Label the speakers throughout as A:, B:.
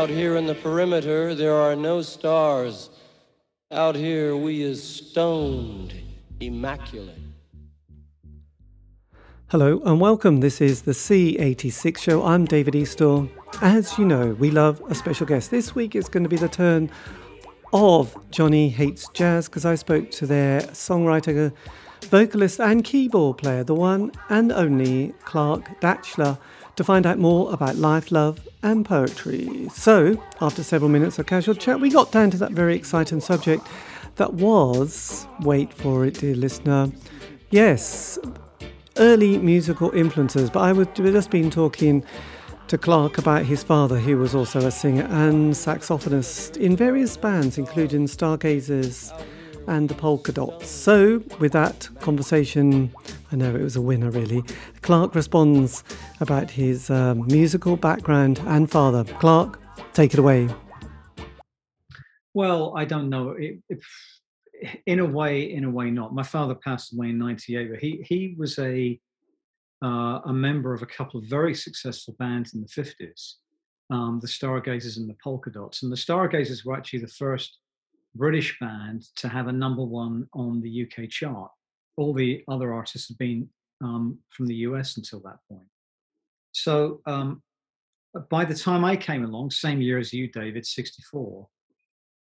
A: Out here in the perimeter, there are no stars. Out here, we is stoned, immaculate.
B: Hello and welcome. This is the C86 show. I'm David Eastaugh. As you know, we love a special guest. This week it's going to be the turn of Johnny Hates Jazz because I spoke to their songwriter, vocalist, and keyboard player, the one and only Clark Datchler, to find out more about life, love, and poetry. So, after several minutes of casual chat, we got down to that very exciting subject that was wait for it, dear listener. Yes, early musical influences, but I would just been talking to Clark about his father, who was also a singer and saxophonist in various bands, including Stargazers and the Polka Dots. So, with that conversation, I know it was a winner really. Clark responds about his um, musical background and father. Clark, take it away.
C: Well, I don't know. It, it, in a way, in a way, not. My father passed away in '98, but he he was a uh, a member of a couple of very successful bands in the 50s, um, the Stargazers and the Polka Dots. And the Stargazers were actually the first British band to have a number one on the UK chart. All the other artists had been um, from the US until that point. So um, by the time I came along, same year as you, David, 64,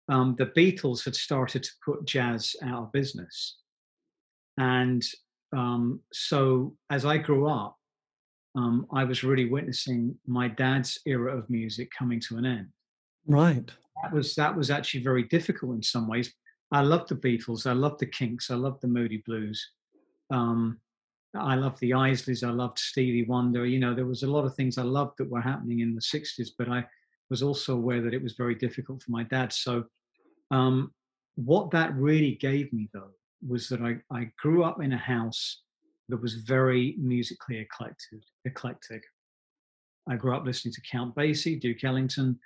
C: um, the Beatles had started to put jazz out of business. And um, so as I grew up, um, I was really witnessing my dad's era of music coming to an end.
B: Right.
C: That was that was actually very difficult in some ways. I loved the Beatles. I loved the Kinks. I loved the Moody Blues. Um, I loved the Isleys. I loved Stevie Wonder. You know, there was a lot of things I loved that were happening in the '60s, but I was also aware that it was very difficult for my dad. So, um, what that really gave me, though, was that I, I grew up in a house that was very musically eclectic. eclectic. I grew up listening to Count Basie, Duke Ellington,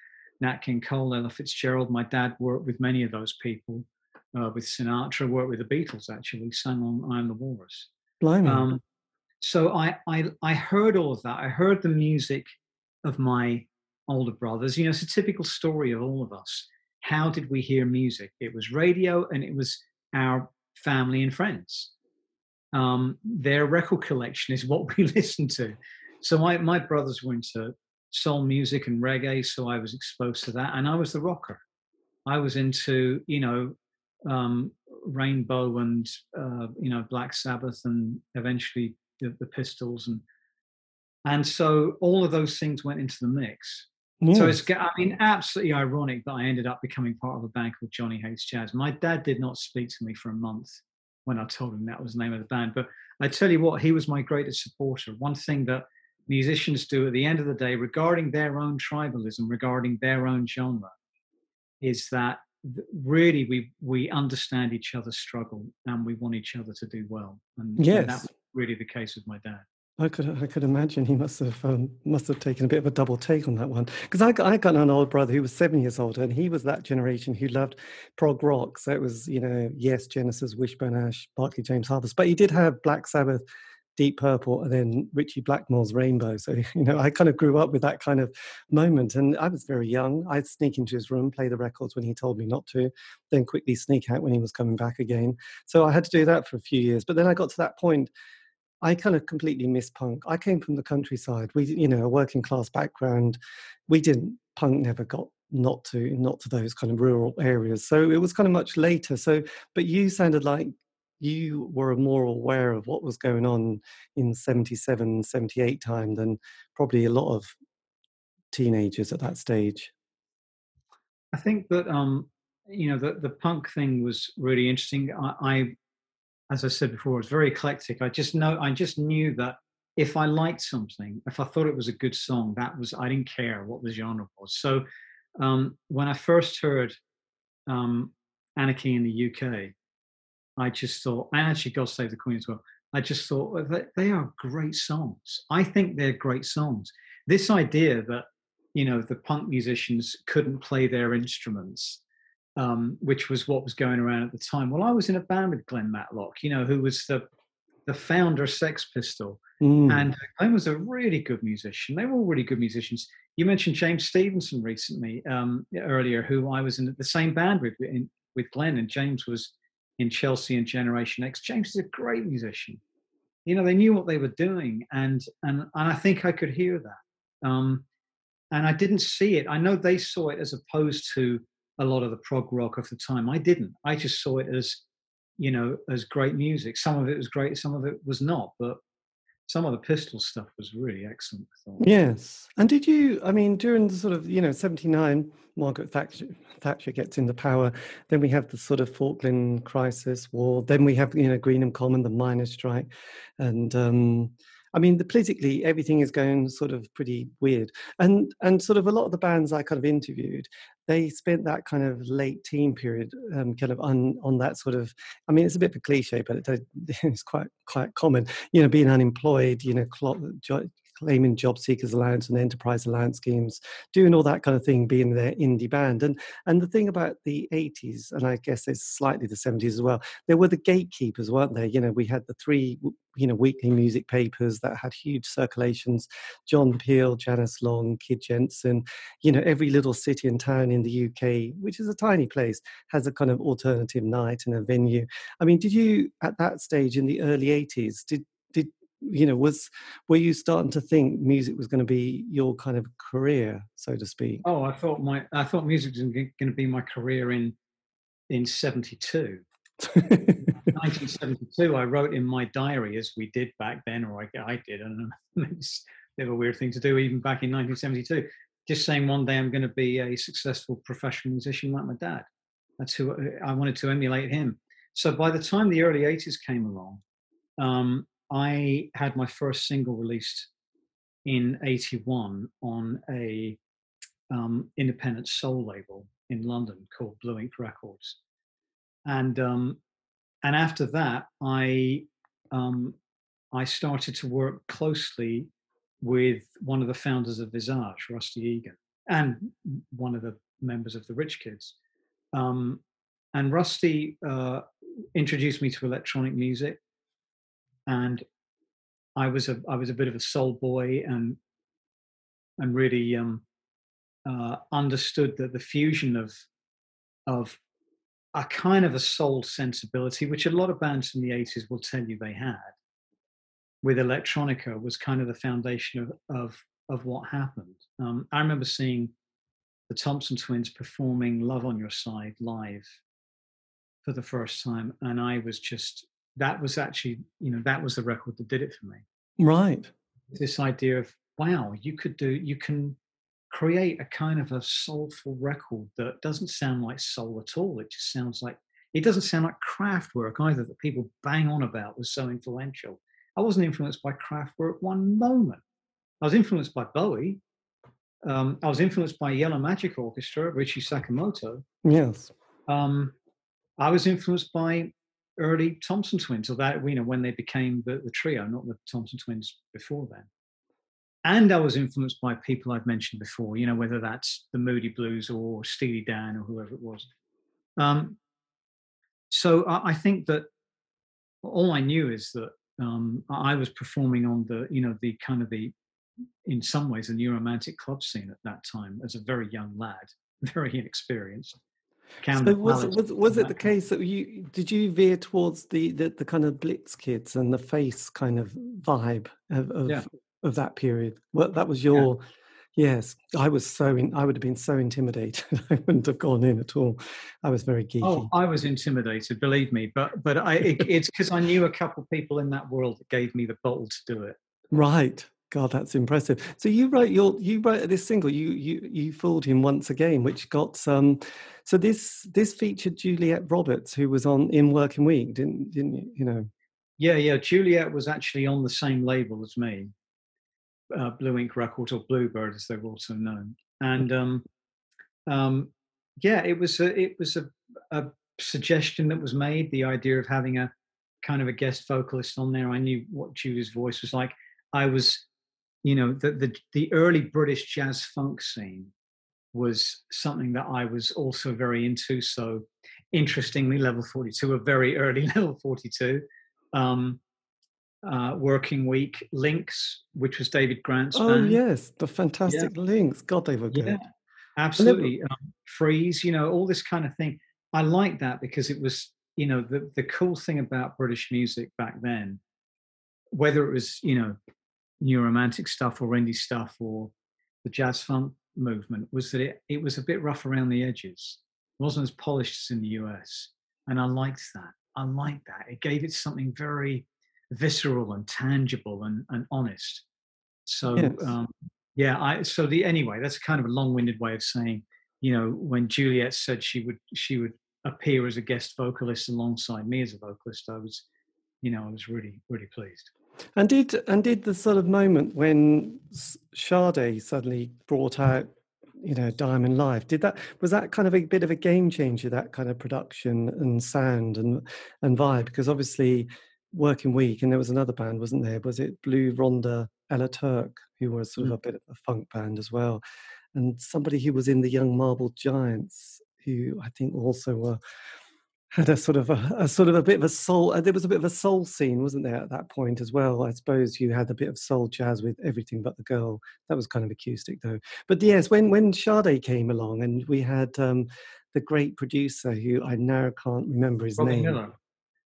C: Nat King Cole, Ella Fitzgerald. My dad worked with many of those people, uh, with Sinatra, worked with the Beatles actually, sang on I Am the Walrus.
B: Blimey. Um,
C: so I, I, I heard all of that. I heard the music of my older brothers. You know, it's a typical story of all of us. How did we hear music? It was radio and it was our family and friends. Um, their record collection is what we listen to. So my, my brothers were into soul music and reggae, so I was exposed to that, and I was the rocker. I was into you know um, Rainbow and uh, you know Black Sabbath, and eventually the, the, Pistols, and and so all of those things went into the mix. Yes. So it's I mean absolutely ironic that I ended up becoming part of a band called Johnny Hates Jazz. My dad did not speak to me for a month when I told him that was the name of the band, but I tell you what, he was my greatest supporter. One thing that musicians do at the end of the day regarding their own tribalism, regarding their own genre, is that really we we understand each other's struggle and we want each other to do well. And
B: yes.
C: that's really the case with my dad.
B: I could I could imagine he must have um, must have taken a bit of a double take on that one because I got, I got an old brother who was seven years older and he was that generation who loved prog rock so it was you know yes Genesis Wishbone Ash Barclay James Harvest but he did have Black Sabbath Deep Purple and then Ritchie Blackmore's Rainbow. So, you know, I kind of grew up with that kind of moment. And I was very young. I'd sneak into his room, play the records when he told me not to, then quickly sneak out when he was coming back again. So I had to do that for a few years. But then I got to that point. I kind of completely missed punk. I came from the countryside. We, you know, a working class background. We didn't, punk never got not to not to those kind of rural areas so it was kind of much later so but you sounded like you were more aware of what was going on in 77 78 time than probably a lot of teenagers at that stage?
C: I think that um you know the, the punk thing was really interesting. I, I as i said before it was very eclectic. I just know i just knew that if i liked something if i thought it was a good song that was i didn't care what the genre was. So um when i first heard um anarchy in the uk I just thought, and actually God Save the Queen as well. I just thought they are great songs. I think they're great songs. This idea that you know the punk musicians couldn't play their instruments, um, which was what was going around at the time. Well, I was in a band with Glenn Matlock, you know, who was the the founder of Sex Pistol, Mm. And Glenn was a really good musician. They were all really good musicians. You mentioned James Stevenson recently, um, earlier, who I was in the same band with in, with Glenn, and James was in Chelsea and Generation X. James is a great musician. You know, they knew what they were doing, and and and I think I could hear that. Um, and I didn't see it. I know they saw it as opposed to a lot of the prog rock of the time. I didn't. I just saw it as, you know, as great music. Some of it was great, some of it was not. But some of the pistol stuff was really excellent.
B: Yes. And did you, I mean, during the sort of, you know, 79, Margaret Thatcher, Thatcher gets into power. Then we have the sort of Falkland crisis, war. Then we have, you know, Greenham Common, the miners' strike. And, um, I mean, the, politically, everything is going sort of pretty weird, and and sort of a lot of the bands I kind of interviewed, they spent that kind of late teen period, um, kind of on on that sort of. I mean, it's a bit of a cliche, but it, it's quite quite common. You know, being unemployed, you know, claiming job seekers allowance and enterprise allowance schemes, doing all that kind of thing, being their indie band. And and the thing about the 80s, and I guess it's slightly the 70s as well, there were the gatekeepers, weren't there? You know, we had the three you know weekly music papers that had huge circulations john peel janice long kid jensen you know every little city and town in the uk which is a tiny place has a kind of alternative night and a venue i mean did you at that stage in the early 80s did did you know was were you starting to think music was going to be your kind of career so to speak?
C: Oh i thought my i thought music was going to be my career in in 72 1972 i wrote in my diary as we did back then or i, I did and it's a bit of a weird thing to do even back in 1972 just saying one day i'm going to be a successful professional musician like my dad. That's who i wanted to emulate him. So by the time the early 80s came along um, I had my first single released in 81 on a um, independent soul label in London called Blue Ink Records. And um, and after that, I um, I started to work closely with one of the founders of Visage, Rusty Egan, and one of the members of the Rich Kids. Um, and Rusty uh, introduced me to electronic music and I was a I was a bit of a soul boy and and really um, uh, understood that the fusion of of a kind of a soul sensibility, which a lot of bands from the 80s will tell you they had, with electronica was kind of the foundation of of, of what happened. Um, I remember seeing the Thompson Twins performing "Love on Your Side" live for the first time, and I was just that was actually, you know, that was the record that did it for me.
B: Right.
C: This idea of, wow, you could do, you can create a kind of a soulful record that doesn't sound like soul at all. It just sounds like, it doesn't sound like Kraftwerk either that people bang on about was so influential. I wasn't influenced by Kraftwerk one moment. I was influenced by Bowie. Um, I was influenced by Yellow Magic Orchestra, Ryuichi Sakamoto.
B: Yes.
C: Um, I was influenced by early Thompson twins, or that you know when they became the, the trio, not the Thompson twins before then. And I was influenced by people I've mentioned before, you know, whether that's the Moody Blues or Steely Dan or whoever it was. Um, so I, I, think that all I knew is that um, I was performing on the, you know, the kind of the, in some ways, the new romantic club scene at that time as a very young lad, very inexperienced.
B: So was, was, was it the case that you did you veer towards the, the, the kind of Blitz kids and the face kind of vibe of of, yeah. of that period? Well, that was your yeah. yes. I was so in, I would have been so intimidated. I wouldn't have gone in at all. I was very oh, geeky. Oh,
C: I was intimidated, believe me. But but I it, it's because I knew a couple of people in that world that gave me the bolt to do it.
B: Right. God, that's impressive. So you wrote your you wrote this single. You you you fooled him once again, which got some. Um, so this this featured Juliet Roberts, who was on in Working Week, didn't didn't you? You know.
C: Yeah, yeah. Juliet was actually on the same label as me, uh, Blue Ink Records or Bluebird, as they were also known. And um, um, yeah, it was a, it was a, a suggestion that was made. The idea of having a kind of a guest vocalist on there. I knew what Julie's voice was like. I was you know, the, the, the early British jazz funk scene was something that I was also very into. So, interestingly, Level 42, a very early Level 42, um, uh, Working Week, Linx which was David Grant's
B: oh
C: band.
B: yes, the fantastic yeah. Linx. God, they were good. Yeah,
C: absolutely. Um, Freeez, you know, all this kind of thing. I like that because it was, you know, the the cool thing about British music back then, whether it was, you know, new romantic stuff or indie stuff or the jazz funk movement, was that it it was a bit rough around the edges. It wasn't as polished as in the US, and I liked that. I liked that. It gave it something very visceral and tangible and, and honest. So yes. um, yeah, I so the anyway, that's kind of a long-winded way of saying, you know, when Juliet said she would she would appear as a guest vocalist alongside me as a vocalist, I was, you know, I was really really pleased.
B: And did and did the sort of moment when Sade suddenly brought out, you know, Diamond Live, did that was that kind of a bit of a game changer, that kind of production and sound and and vibe? Because obviously working week, and there was another band, wasn't there? Was it Blue Ronda Ella Turk, who was sort of mm. a bit of a funk band as well, and somebody who was in the Young Marble Giants, who I think also were had a sort of a, a, sort of a bit of a soul. Uh, there was a bit of a soul scene, wasn't there, at that point as well? I suppose you had a bit of soul jazz with everything but the girl. That was kind of acoustic though. But yes, when when Sade came along and we had um, the great producer who I now can't remember his
C: Robin
B: name.
C: Millar.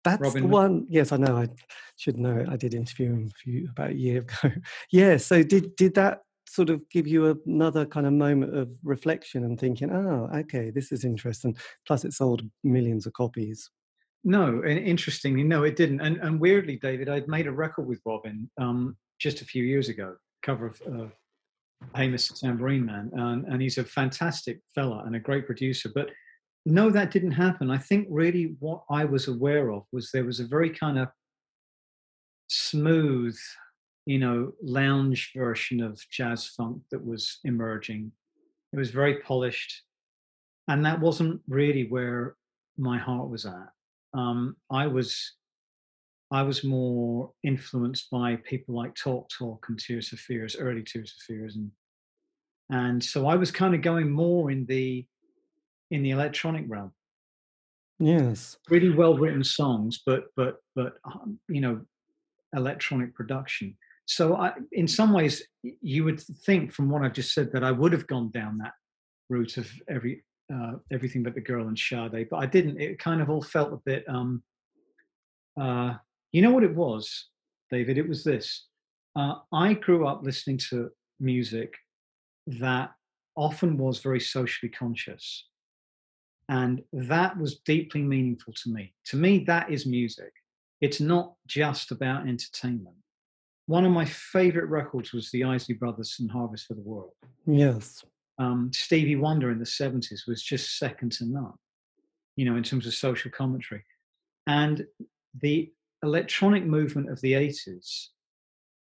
B: That's Robin. the one. Yes, I know. I should know. I did interview him a few, about a year ago. yeah. So did did that sort of give you another kind of moment of reflection and thinking, oh, okay, this is interesting. Plus, it sold millions of copies.
C: No, and interestingly, no, it didn't. And and weirdly, David, I'd made a record with Robin um, just a few years ago, cover of uh, Mr. Tambourine Man, and, and he's a fantastic fella and a great producer. But no, that didn't happen. I think really what I was aware of was there was a very kind of smooth, you know, lounge version of jazz funk that was emerging. It was very polished. And that wasn't really where my heart was at. Um, I was I was more influenced by people like Talk Talk and Tears for Fears, early Tears for Fears, and and so I was kind of going more in the in the electronic realm.
B: Yes,
C: really well written songs, but but but um, you know, electronic production. So I, in some ways, you would think from what I've just said that I would have gone down that route of every uh, everything but the girl and Sade, but I didn't. It kind of all felt a bit. Um, uh, you know what it was, David? It was this. Uh, I grew up listening to music that often was very socially conscious. And that was deeply meaningful to me. To me, that is music. It's not just about entertainment. One of my favorite records was the Isley Brothers and Harvest for the World.
B: Yes.
C: Um, Stevie Wonder in the 70s was just second to none, you know, in terms of social commentary. And the electronic movement of the 80s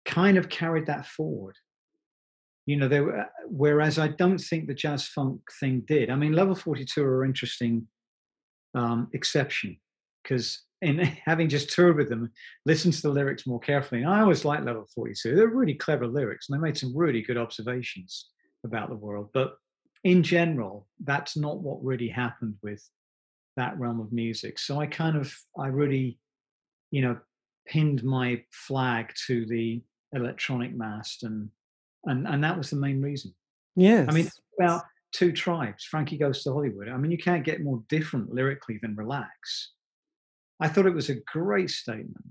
C: kind of carried that forward you know there were, whereas i don't think the jazz funk thing did i mean level 42 are an interesting um, exception because in having just toured with them listened to the lyrics more carefully and i always liked level 42 they're really clever lyrics and they made some really good observations about the world but in general that's not what really happened with that realm of music so i kind of i really you know pinned my flag to the electronic mast and and and that was the main reason.
B: Yeah,
C: I mean, about two tribes. Frankie goes to Hollywood. I mean, you can't get more different lyrically than relax. I thought it was a great statement,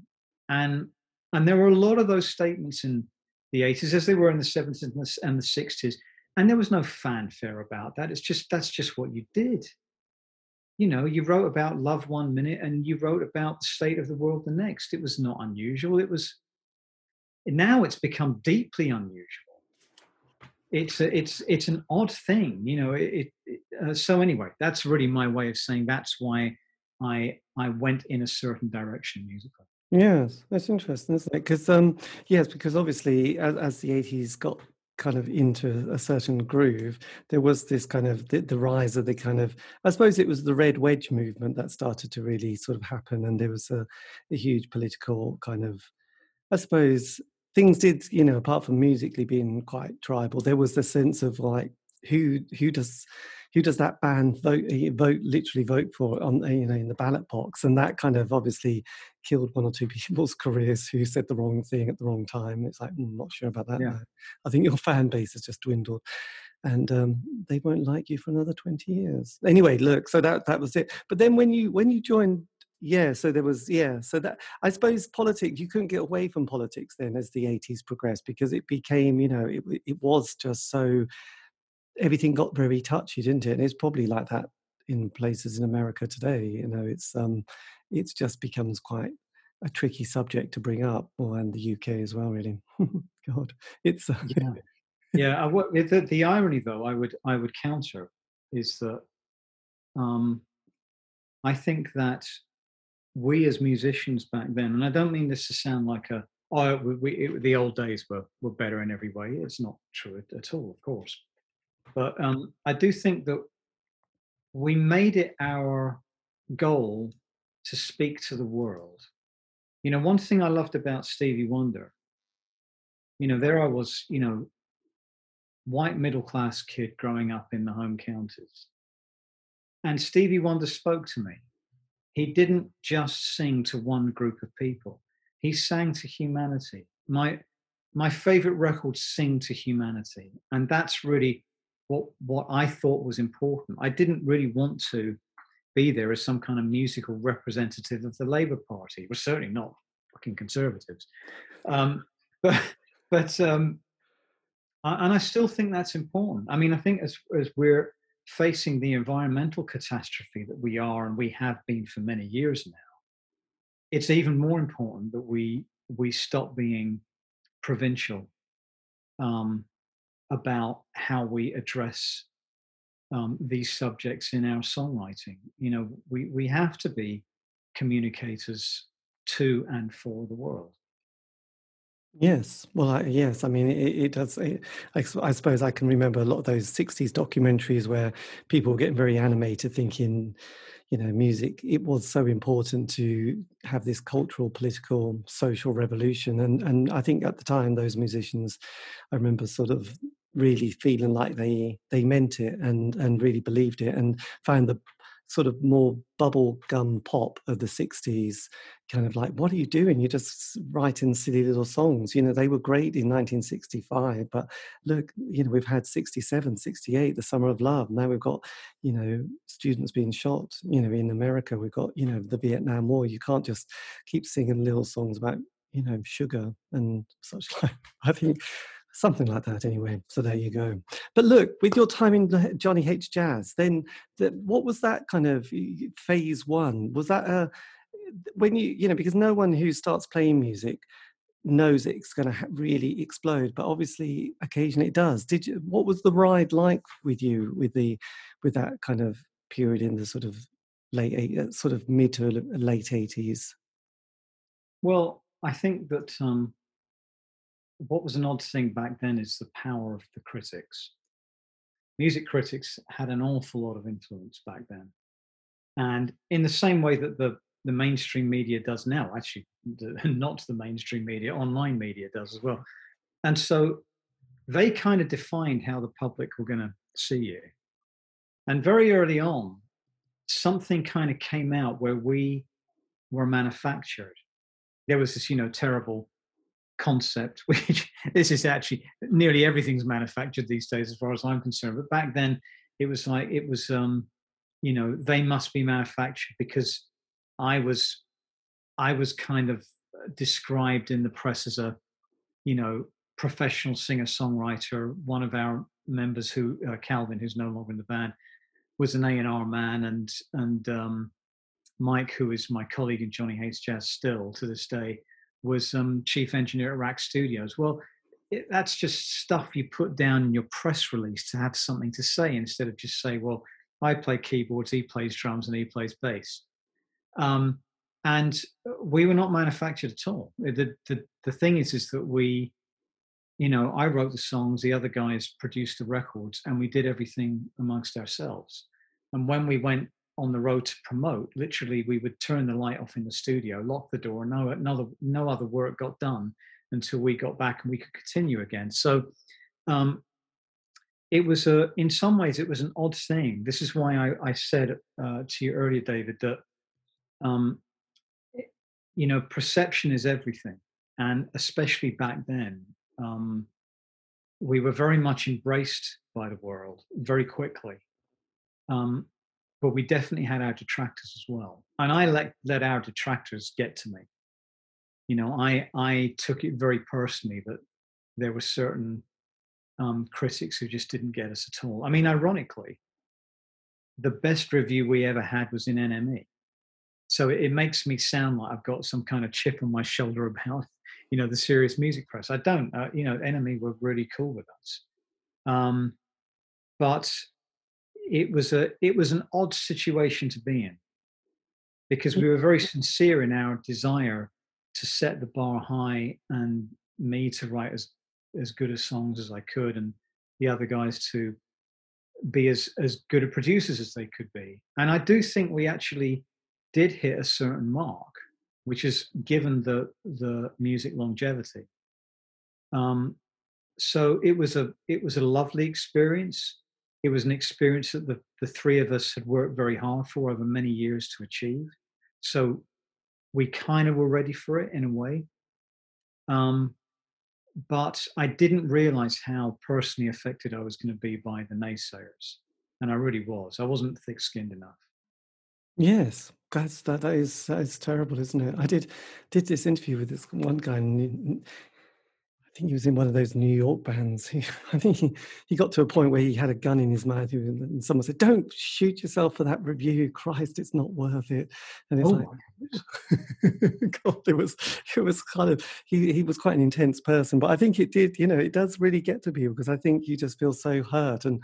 C: and and there were a lot of those statements in the 80s as they were in the 70s and the 60s and there was no fanfare about that. It's just that's just what you did. You know you wrote about love one minute and you wrote about the state of the world the next. It was not unusual. It was now it's become deeply unusual. It's a, it's it's an odd thing, you know. It, it uh, so anyway, that's really my way of saying that's why I I went in a certain direction musically.
B: Yes, that's interesting, isn't it? Because um, yes, because obviously as, as the eighties got kind of into a certain groove, there was this kind of the, the, rise of the kind of I suppose it was the red wedge movement that started to really sort of happen, and there was a, a huge political kind of I suppose things did, you know, apart from musically being quite tribal, there was the sense of like who who does who does that band vote vote literally vote for on you know in the ballot box? And that kind of obviously killed one or two people's careers who said the wrong thing at the wrong time. It's like i'm mm, not sure about that yeah. i think your fan base has just dwindled. And um, they won't like you for another 20 years. Anyway look so that that was it. But then when you when you joined yeah so there was yeah so that i suppose politics you couldn't get away from politics then as the 80s progressed because it became you know it, it was just so everything got very touchy didn't it and it's probably like that in places in america today you know it's um it just becomes quite a tricky subject to bring up or and the uk as well really god it's uh,
C: yeah yeah I, the, the irony though i would i would counter is that um i think that we as musicians back then, and I don't mean this to sound like a oh we, we it, the old days were were better in every way. It's not true at, at all, of course. But um, I do think that we made it our goal to speak to the world. You know, one thing I loved about Stevie Wonder, you know, there I was, you know, white middle class kid growing up in the home counties. And Stevie Wonder spoke to me he didn't just sing to one group of people he sang to humanity my my favorite records sing to humanity and that's really what what i thought was important. I didn't really want to be there as some kind of musical representative of the labor party. We're certainly not fucking conservatives. Um, but but um, and i still think that's important. I mean i think as as we're facing the environmental catastrophe that we are and we have been for many years now, it's even more important that we we stop being provincial um, about how we address um, these subjects in our songwriting. You know, we we have to be communicators to and for the world.
B: Yes, well, I, yes. I mean, it, it does. It, I, I suppose I can remember a lot of those '60s documentaries where people were getting very animated, thinking, you know, music. It was so important to have this cultural, political, social revolution, and and I think at the time those musicians, I remember sort of really feeling like they they meant it and and really believed it and found the sort of more bubble gum pop of the 60s kind of like what are you doing? You're just writing silly little songs. You know they were great in 1965 but look you know we've had 67 68 the summer of love. Now we've got you know students being shot you know in america. We've got you know the vietnam war. You can't just keep singing little songs about you know sugar and such like. I think something like that anyway. So there you go. But look with your time in johnny h jazz then the, what was that kind of phase one? Was that a when you you know because no one who starts playing music knows it's going to really explode but obviously occasionally it does. Did you what was the ride like with you with the with that kind of period in the sort of late eight, uh, sort of mid to late 80s
C: well i think that um what was an odd thing back then is the power of the critics. Music critics had an awful lot of influence back then. And in the same way that the, the mainstream media does now, actually, the, not the mainstream media, online media does as well. And so they kind of defined how the public were going to see you. And very early on, something kind of came out where we were manufactured. There was this, you know, terrible concept, which this is actually nearly everything's manufactured these days, as far as I'm concerned. But back then, it was like it was, um, you know, they must be manufactured because I was, I was kind of described in the press as a, you know, professional singer songwriter. One of our members, who uh, Calvin, who's no longer in the band, was an A and R man, and and um, Mike, who is my colleague in Johnny Hates Jazz still to this day, was um, chief engineer at RAK Studios. Well, it, that's just stuff you put down in your press release to have something to say instead of just say, well, I play keyboards, he plays drums, and he plays bass. Um, and we were not manufactured at all. The, the, the thing is, is that we, you know, I wrote the songs, the other guys produced the records, and we did everything amongst ourselves. And when we went on the road to promote, literally we would turn the light off in the studio, lock the door, no another no other work got done until we got back and we could continue again. So um, it was a in some ways it was an odd thing. This is why I, I said uh, to you earlier, David, that um, you know perception is everything, and especially back then, um, we were very much embraced by the world very quickly. Um, but we definitely had our detractors as well, and I let let our detractors get to me. You know, I I took it very personally that there were certain um, critics who just didn't get us at all. I mean, ironically, the best review we ever had was in NME. So it, it, makes me sound like I've got some kind of chip on my shoulder about, you know, the serious music press. I don't. Uh, you know, NME were really cool with us, um, but it was a it was an odd situation to be in because we were very sincere in our desire to set the bar high and me to write as as good as songs as I could, and the other guys to be as as good a producers as they could be. And I do think we actually did hit a certain mark, which is given the the music longevity. Um, so it was a it was a lovely experience. It was an experience that the, the three of us had worked very hard for over many years to achieve. So we kind of were ready for it in a way. Um, but I didn't realize how personally affected I was going to be by the naysayers, and I really was. I wasn't thick-skinned enough.
B: Yes, that's that. That is that is terrible, isn't it? I did did this interview with this one guy, and think he was in one of those New York bands. He, I think he, he got to a point where he had a gun in his mouth, and someone said, "Don't shoot yourself for that review. Christ, it's not worth it." And it's oh like, God, it was it was kind of he he was quite an intense person, but I think it did. You know, it does really get to people because I think you just feel so hurt and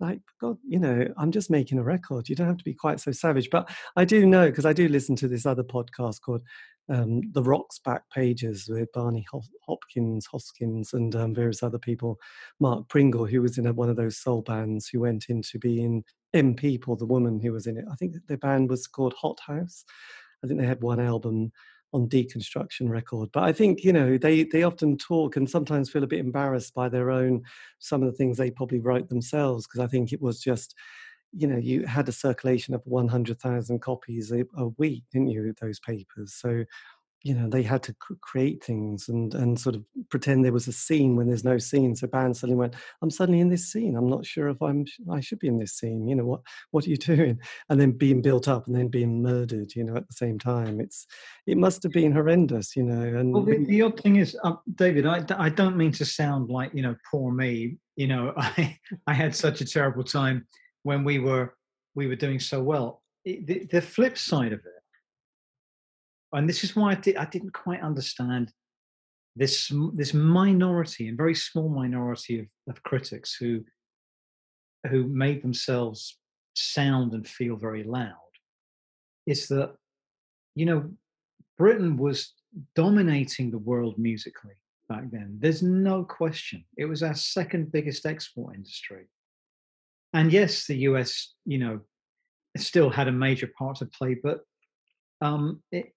B: like god you know i'm just making a record you don't have to be quite so savage but i do know because i do listen to this other podcast called um, the Rock's Backpages with Barney Hopkins, Hoskyns, and um, various other people. Mark Pringle, who was in a, one of those soul bands, who went in to be in M People, the woman who was in it. I think the band was called Hot House. I think they had one album on deconstruction record but i think you know they they often talk and sometimes feel a bit embarrassed by their own some of the things they probably wrote themselves because i think it was just you know, you had a circulation of 100,000 copies a, a, week, didn't you, those papers? So, you know, they had to create things and, and sort of pretend there was a scene when there's no scene. So bands suddenly went, I'm suddenly in this scene. I'm not sure if I'm, I should be in this scene. You know, what, what are you doing? And then being built up and then being murdered, you know, at the same time. It's, it must have been horrendous, you know. And
C: well, the, the odd thing is, uh, David, I, I don't mean to sound like, you know, poor me. You know, I, I had such a terrible time when we were we were doing so well. It, the, the, flip side of it, and this is why I, did, I didn't quite understand this this minority and very small minority of, of critics who who made themselves sound and feel very loud, is that you know Britain was dominating the world musically back then. There's no question. It was our second biggest export industry. And yes, the US, you know, still had a major part to play, but um, it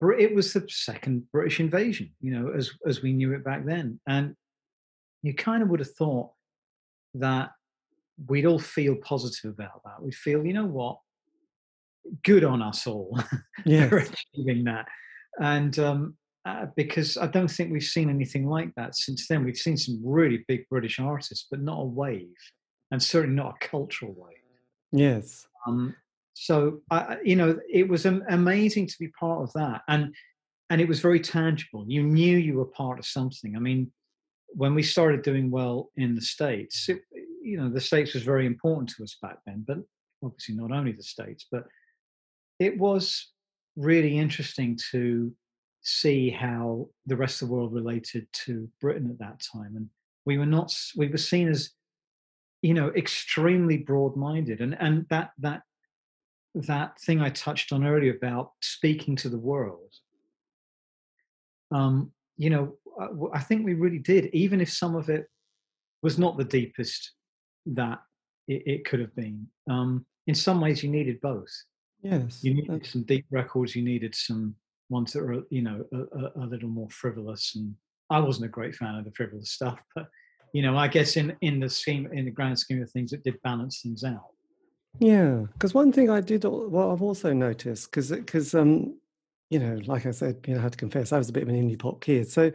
C: it was the second British invasion, you know, as as we knew it back then, and you kind of would have thought that we'd all feel positive about that. We'd feel, you know what, good on us all
B: yes.
C: for achieving that, and um, uh, because I don't think we've seen anything like that since then. We've seen some really big British artists, but not a wave and certainly not a cultural wave.
B: Yes.
C: Um, so I, you know, it was amazing to be part of that, and and it was very tangible. You knew you were part of something. I mean, when we started doing well in the states, it, you know, the states was very important to us back then. But obviously, not only the states, but it was really interesting to see how the rest of the world related to Britain at that time, and we were not we were seen as you know extremely broad-minded and and that that that thing i touched on earlier about speaking to the world um you know i think we really did even if some of it was not the deepest that it, it could have been um in some ways you needed both
B: yes
C: you needed some deep records you needed some ones that were you know a, a, a little more frivolous and i wasn't a great fan of the frivolous stuff but you know, I guess in in the scheme, in the grand scheme of things, it did balance things out.
B: Yeah, because one thing I did, well, I've also noticed, because because um, you know, like I said, you know, I had to confess, I was a bit of an indie pop kid, so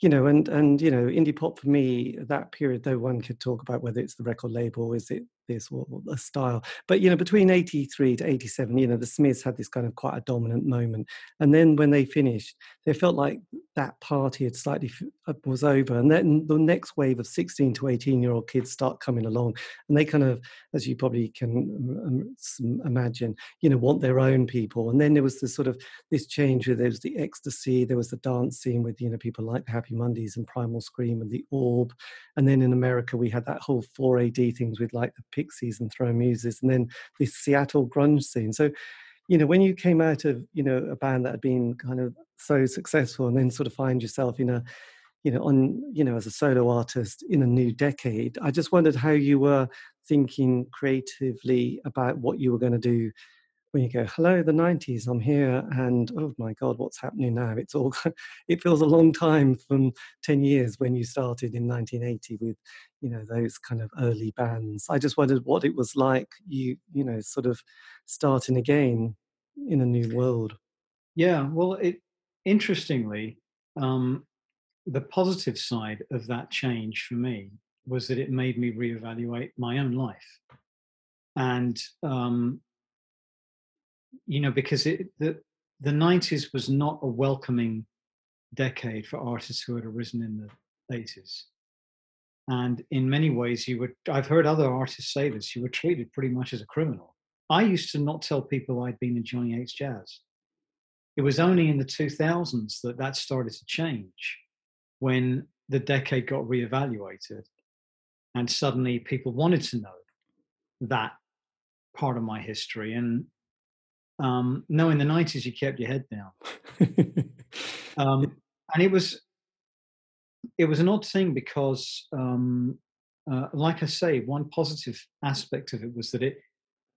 B: you know, and and you know, indie pop for me, that period, though one could talk about whether it's the record label, is it this or, a style, but you know, between '83 to '87, you know, the Smiths had this kind of quite a dominant moment, and then when they finished, they felt like that party had slightly uh, was over, and then the next wave of 16 to 18 year old kids start coming along, and they kind of, as you probably can imagine, you know, want their own people, and then there was this sort of this change where there was the ecstasy, there was the dance scene with you know people like the Happy Mondays and Primal Scream and the Orb. And then in America, we had that whole 4AD things with like the Pixies and Throw Muses, and then the Seattle grunge scene. So, you know, when you came out of, you know, a band that had been kind of so successful and then sort of find yourself in a, you know, on, you know, as a solo artist in a new decade, I just wondered how you were thinking creatively about what you were going to do when you go, hello, the 90s, I'm here, and oh my God, what's happening now? It's all, it feels a long time from 10 years when you started in 1980 with, you know, those kind of early bands. I just wondered what it was like, you, you know, sort of starting again in a new world.
C: Yeah, well, it, interestingly, um, the positive side of that change for me was that it made me reevaluate my own life. And um, you know, because it, the the '90s was not a welcoming decade for artists who had arisen in the '80s, and in many ways, you were. I've heard other artists say this. You were treated pretty much as a criminal. I used to not tell people I'd been in Johnny Hates Jazz. It was only in the 2000s that that started to change, when the decade got reevaluated, and suddenly people wanted to know that part of my history and um, no, in the nineties you kept your head down, um, and it was it was an odd thing because, um, uh, like I say, one positive aspect of it was that it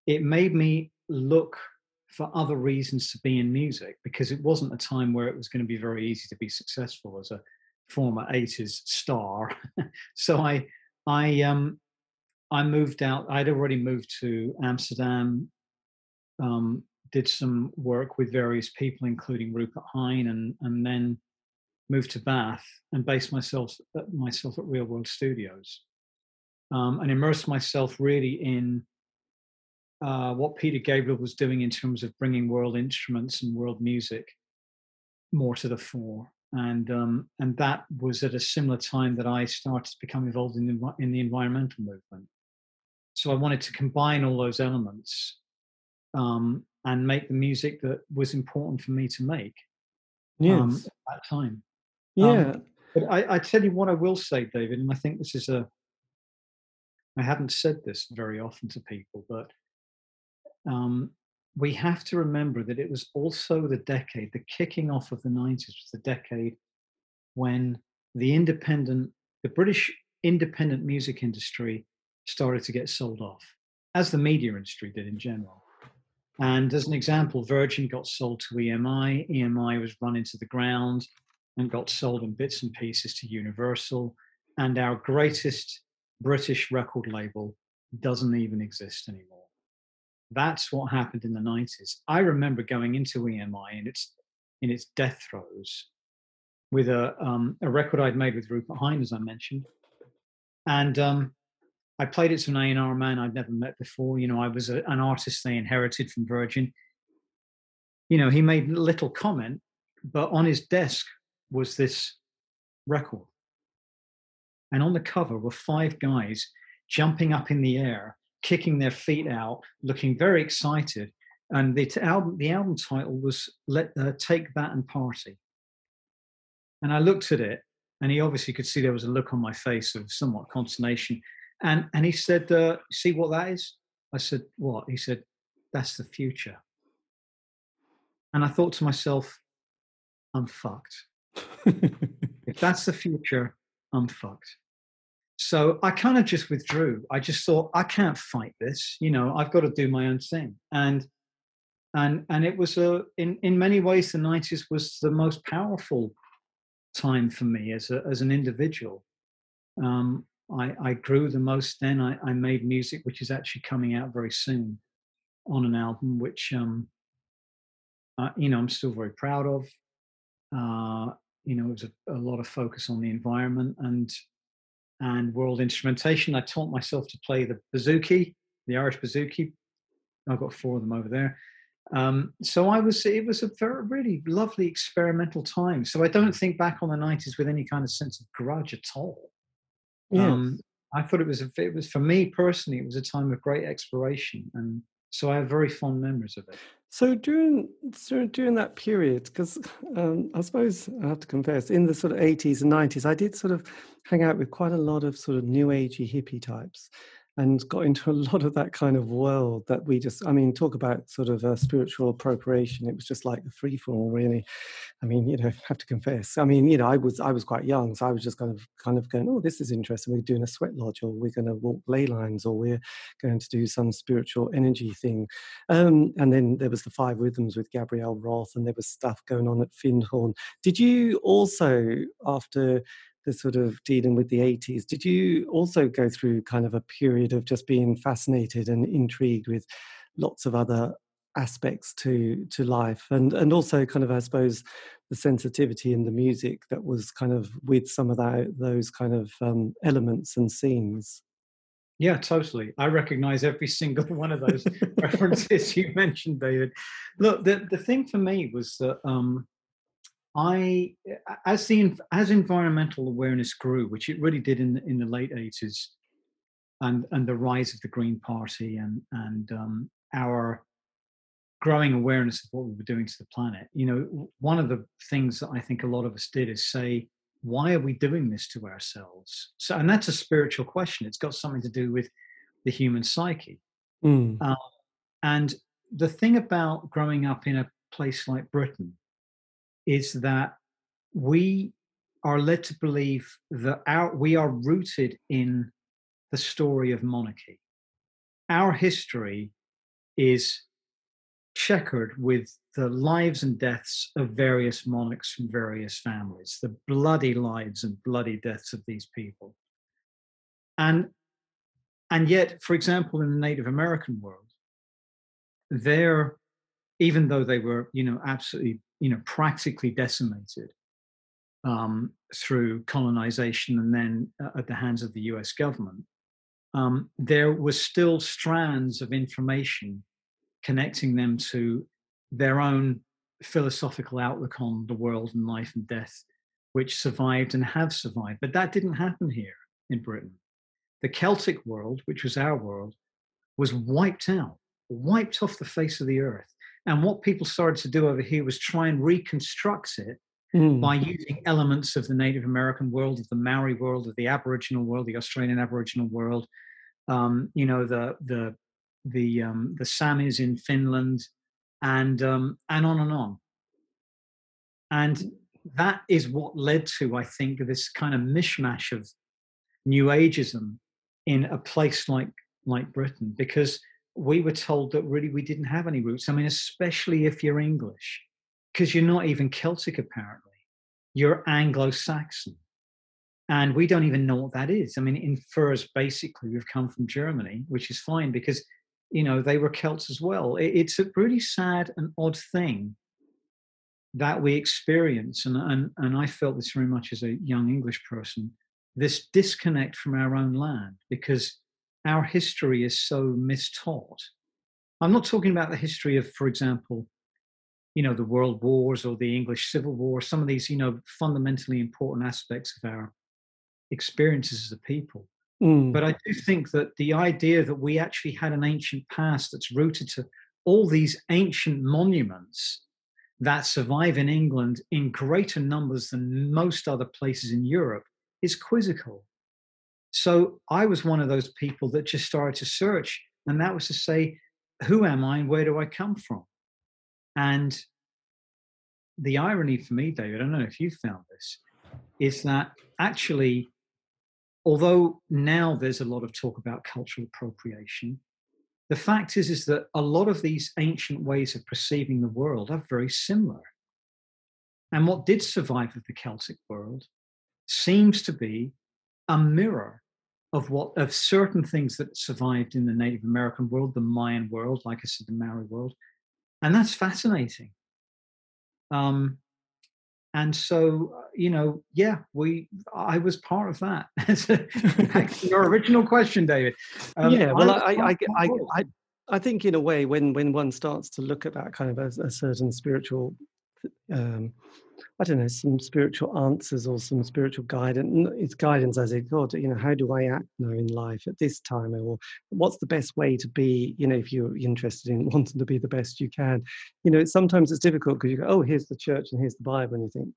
C: it made me look for other reasons to be in music because it wasn't a time where it was going to be very easy to be successful as a former 80s star. so I I um I moved out. I'd already moved to Amsterdam um, did some work with various people, including Rupert Hine, and and then moved to Bath and based myself uh, myself at Real World Studios, um, and immersed myself really in uh, what Peter Gabriel was doing in terms of bringing world instruments and world music more to the fore. And um, and that was at a similar time that I started to become involved in the, in the environmental movement. So I wanted to combine all those elements um, and make the music that was important for me to make um, yes. um, at that time.
B: Yeah.
C: Um, but I, I, tell you what I will say, David, and I think this is a, I haven't said this very often to people, but um, we have to remember that it was also the decade, the kicking off of the 90s was the decade when the independent, the British independent music industry started to get sold off, as the media industry did in general. And as an example, Virgin got sold to EMI. EMI was run into the ground and got sold in bits and pieces to Universal. And our greatest British record label doesn't even exist anymore. That's what happened in the 90s. I remember going into EMI in its in its death throes with a um, a record I'd made with Rupert Hine, as I mentioned, and um, I played it to an A&R man I'd never met before. You know, I was a, an artist they inherited from Virgin. You know, he made little comment, but on his desk was this record. And on the cover were five guys jumping up in the air, kicking their feet out, looking very excited. And the album, the album title was "Let uh, Take That and Party." And I looked at it, and he obviously could see there was a look on my face of somewhat consternation. And and he said, uh, "See what that is?" I said, "What?" He said, "That's the future." And I thought to myself, "I'm fucked. if that's the future, I'm fucked." So I kind of just withdrew. I just thought, I can't fight this. You know, I've got to do my own thing. And and and it was a in in many ways the 90s was the most powerful time for me as a as an individual um, I, I grew the most then. I, I made music which is actually coming out very soon on an album, which um, uh, you know I'm still very proud of. Uh, you know, it was a, a, lot of focus on the environment and and world instrumentation. I taught myself to play the bouzouki, the Irish bouzouki. I've got four of them over there. Um, so I was, it was a very, really lovely experimental time. So I don't think back on the 90s with any kind of sense of grudge at all. Yeah. Um, I thought it was, a, it was for me personally, it was a time of great exploration. And so I have very fond memories of it.
B: So during so during that period, because um, I suppose I have to confess, in the sort of eighties and nineties, I did sort of hang out with quite a lot of sort of new agey hippie types, and got into a lot of that kind of world that we just i mean talk about sort of a spiritual appropriation. It was just like the free for all really. I mean you know have to confess. I mean you know i was i was quite young so i was just kind of kind of going oh this is interesting. We're doing a sweat lodge or we're going to walk ley lines or we're going to do some spiritual energy thing. Um, and then there was the five rhythms with gabrielle roth and there was stuff going on at findhorn. Did you also after the sort of dealing with the 80s. Did you also go through kind of a period of just being fascinated and intrigued with lots of other aspects to to life and and also kind of I suppose the sensitivity in the music that was kind of with some of that those kind of um, elements and scenes.
C: Yeah, totally. I recognize every single one of those references you mentioned, David. Look, the, the thing for me was that um, I, as the as environmental awareness grew, which it really did in in the late eighties, and and the rise of the Green Party and and um, our growing awareness of what we were doing to the planet. You know, one of the things that I think a lot of us did is say, why are we doing this to ourselves? So, and that's a spiritual question. It's got something to do with the human psyche. Mm. Um, and the thing about growing up in a place like Britain is that we are led to believe that our, we are rooted in the story of monarchy. Our history is checkered with the lives and deaths of various monarchs from various families, the bloody lives and bloody deaths of these people. And, and yet, for example, in the Native American world, there, even though they were, you know, absolutely you know, practically decimated um, through colonization and then uh, at the hands of the US government, um, there were still strands of information connecting them to their own philosophical outlook on the world and life and death, which survived and have survived. But that didn't happen here in Britain. The Celtic world, which was our world, was wiped out, wiped off the face of the earth. And what people started to do over here was try and reconstruct it mm. by using elements of the Native American world, of the Maori world, of the Aboriginal world, the Australian Aboriginal world, um, you know, the the the um, the Samis in Finland, and um, and on and on. And that is what led to, I think, this kind of mishmash of New Ageism in a place like like Britain, because we were told that really we didn't have any roots. I mean, especially if you're English, because you're not even Celtic, apparently. You're Anglo Saxon. And we don't even know what that is. I mean, it infers basically we've come from Germany, which is fine because, you know, they were Celts as well. It's a really sad and odd thing that we experience. And, and, and I felt this very much as a young English person this disconnect from our own land because our history is so mistaught. I'm not talking about the history of, for example, you know, the world wars or the English Civil War, some of these, you know, fundamentally important aspects of our experiences as a people. Mm. But I do think that the idea that we actually had an ancient past that's rooted to all these ancient monuments that survive in England in greater numbers than most other places in Europe is quizzical. So I was one of those people that just started to search, and that was to say, who am I and where do I come from? And the irony for me, David, I don't know if you found this, is that actually, although now there's a lot of talk about cultural appropriation, the fact is is that a lot of these ancient ways of perceiving the world are very similar. And what did survive of the Celtic world seems to be a mirror of what of certain things that survived in the Native American world, the Mayan world, like I said, the Maori world, and that's fascinating. Um, and so uh, you know, yeah, we I was part of that. your original question, David.
B: Um, yeah, well, I I, I, I, I think in a way when when one starts to look at that kind of a, a certain spiritual um, I don't know, some spiritual answers or some spiritual guidance. It's guidance as it God, you know, how do I act now in life at this time? Or what's the best way to be, you know, if you're interested in wanting to be the best you can. You know, it's, sometimes it's difficult because you go, oh, here's the church and here's the Bible, and you think,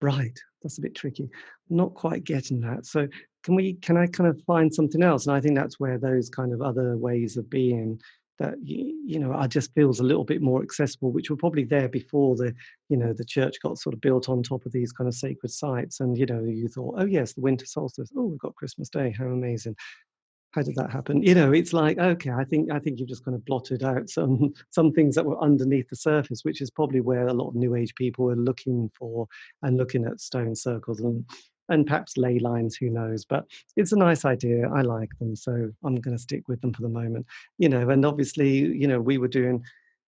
B: right, that's a bit tricky. not quite getting that. So can we can I kind of find something else? And I think that's where those kind of other ways of being that you know I just feels a little bit more accessible, which were probably there before the you know the church got sort of built on top of these kind of sacred sites. And you know you thought, oh yes, the winter solstice. Oh, we've got Christmas Day. How amazing! How did that happen? You know, it's like okay, I think I think you've just kind of blotted out some some things that were underneath the surface, which is probably where a lot of New Age people are looking for and looking at stone circles and and perhaps ley lines, who knows? But it's a nice idea. I like them, so I'm going to stick with them for the moment. You know, and obviously, you know, we were doing.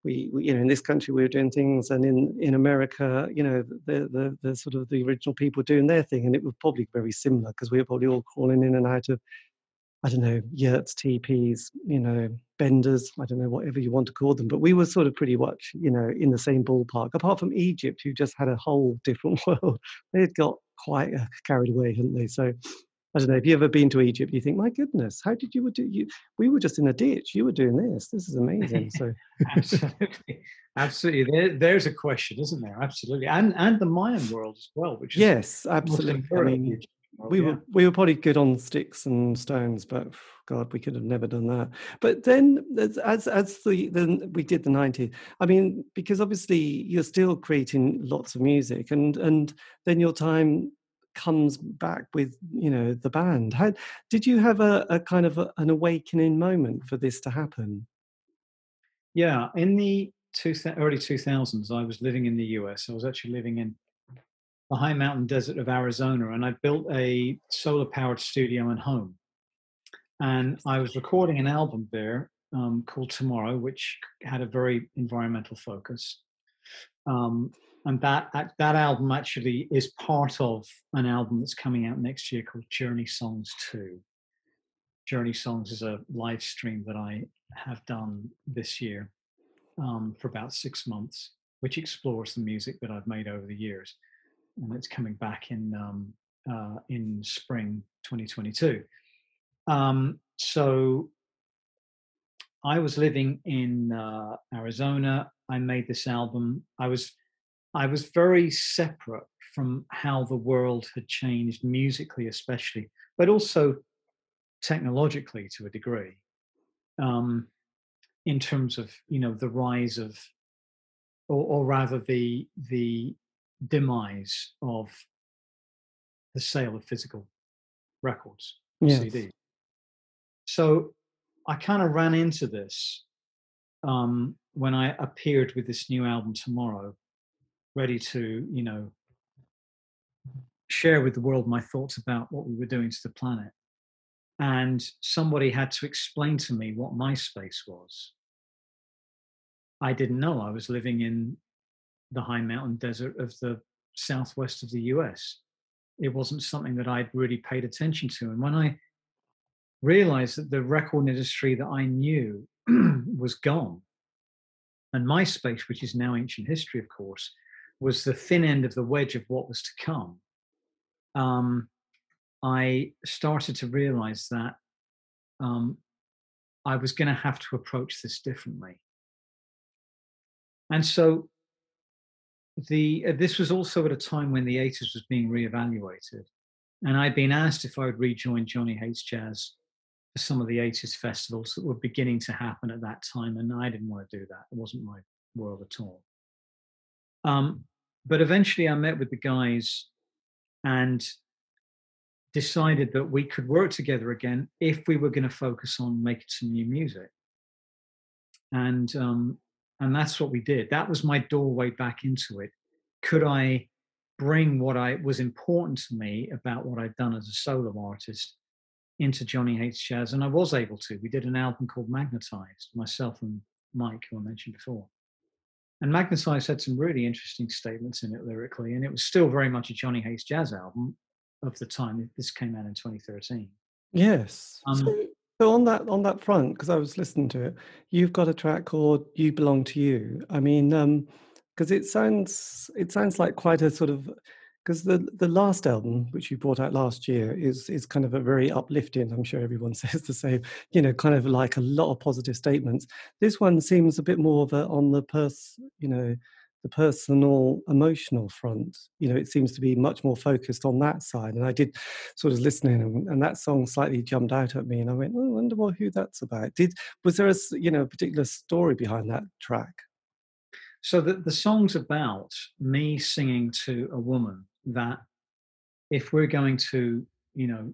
B: We, we, you know, in this country, we were doing things, and in in America, you know, the the, the sort of the original people doing their thing, and it was probably very similar because we were probably all crawling in and out of I don't know, yurts, teepees, you know, benders, I don't know, whatever you want to call them. But we were sort of pretty much, you know, in the same ballpark, apart from Egypt, who just had a whole different world. They had got quite uh, carried away, hadn't they? So I don't know, if you ever been to Egypt, you think, my goodness, how did you do you we were just in a ditch. You were doing this. This is amazing. So
C: absolutely. Absolutely. There, there's a question, isn't there? Absolutely. And and the Mayan world as well, which is
B: Yes, absolutely. I mean, we yeah. were we were probably good on sticks and stones, but God, we could have never done that. But then, as as the then we did the nineties. I mean, because obviously you're still creating lots of music, and and then your time comes back with you know the band. How did you have a, a kind of a, an awakening moment for this to happen?
C: Yeah, in the two, early two thousands, I was living in the US. I was actually living in the high mountain desert of Arizona, and I built a solar powered studio and home. And I was recording an album there um, called Tomorrow, which had a very environmental focus. Um, and that, that that album actually is part of an album that's coming out next year called Journey Songs 2. Journey Songs is a live stream that I have done this year um, for about six months, which explores the music that I've made over the years and it's coming back in um, uh, in spring 2022. Um, so I was living in uh, Arizona. I made this album. I was I was very separate from how the world had changed musically, especially, but also technologically to a degree. Um, in terms of you know the rise of, or, or rather the the demise of the sale of physical records, yes. CDs. So I kind of ran into this um, when I appeared with this new album tomorrow, ready to, you know, share with the world my thoughts about what we were doing to the planet. And somebody had to explain to me what MySpace was. I didn't know I was living in the high mountain desert of the southwest of the US. It wasn't something that I'd really paid attention to. And when I realized that the record industry that I knew was gone, and MySpace, which is now ancient history, of course, was the thin end of the wedge of what was to come. Um, I started to realize that um, I was going to have to approach this differently. And so the uh, this was also at a time when the 80s was being reevaluated, and I'd been asked if I would rejoin Johnny Hates Jazz for some of the 80s festivals that were beginning to happen at that time, and I didn't want to do that. It wasn't my world at all. Um, but eventually, I met with the guys and decided that we could work together again if we were going to focus on making some new music. And um, and that's what we did. That was my doorway back into it. Could I bring what I was important to me about what I'd done as a solo artist into Johnny Hates Jazz, and I was able to. We did an album called Magnetized, myself and Mike, who I mentioned before. And Magnetized had some really interesting statements in it lyrically, and it was still very much a Johnny Hates Jazz album of the time. This came out in 2013.
B: Yes. Um, so, so on that on that front, because I was listening to it, you've got a track called "You Belong to You." I mean, because um, it sounds it sounds like quite a sort of because the the last album which you brought out last year is is kind of a very uplifting i'm sure everyone says the same you know kind of like a lot of positive statements this one seems a bit more of a on the pers you know the personal emotional front you know it seems to be much more focused on that side. And i did sort of listening and, and that song slightly jumped out at me and i went oh, i wonder what who that's about. Did was there a you know a particular story behind that track?
C: So the, the song's about me singing to a woman that if we're going to, you know,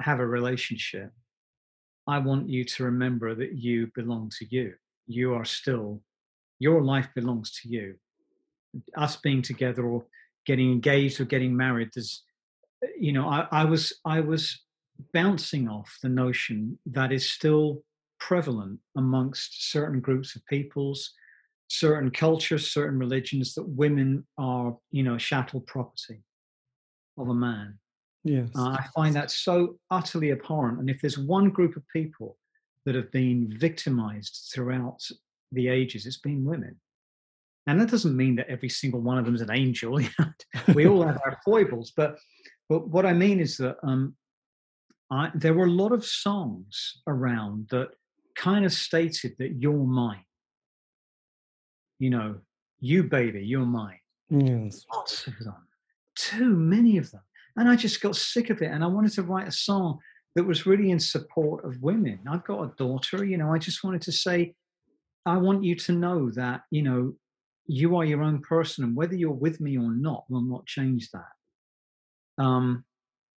C: have a relationship, I want you to remember that you belong to you. You are still, your life belongs to you. Us being together or getting engaged or getting married, there's, you know, I, I was, I was bouncing off the notion that is still prevalent amongst certain groups of peoples, certain cultures, certain religions that women are, you know, chattel property of a man.
B: Yes.
C: Uh, I find that so utterly abhorrent. And if there's one group of people that have been victimized throughout the ages, it's been women. And that doesn't mean that every single one of them is an angel. we all have our foibles, but but what I mean is that um, I, there were a lot of songs around that kind of stated that you're mine you know, you baby, you're mine.
B: Yes.
C: Lots of them. Too many of them. And I just got sick of it. And I wanted to write a song that was really in support of women. I've got a daughter, you know, I just wanted to say, I want you to know that, you know, you are your own person and whether you're with me or not will not change that. Um,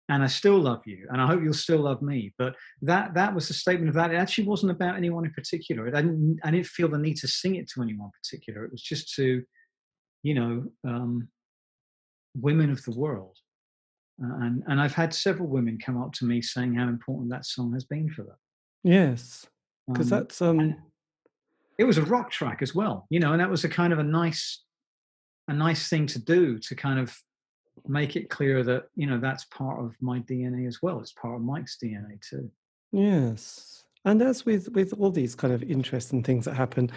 C: and I still love you, and I hope you'll still love me. But that that was the statement of that. It actually wasn't about anyone in particular. I didn't I didn't feel the need to sing it to anyone particular. It was just to, you know, um, women of the world. And and I've had several women come up to me saying how important that song has been for them.
B: Yes, because um, that's um.
C: It was a rock track as well, you know, and that was a kind of a nice, a nice thing to do to kind of make it clear that you know that's part of my DNA as well. It's part of Mike's DNA too.
B: Yes, and as with with all these kind of interesting things that happen,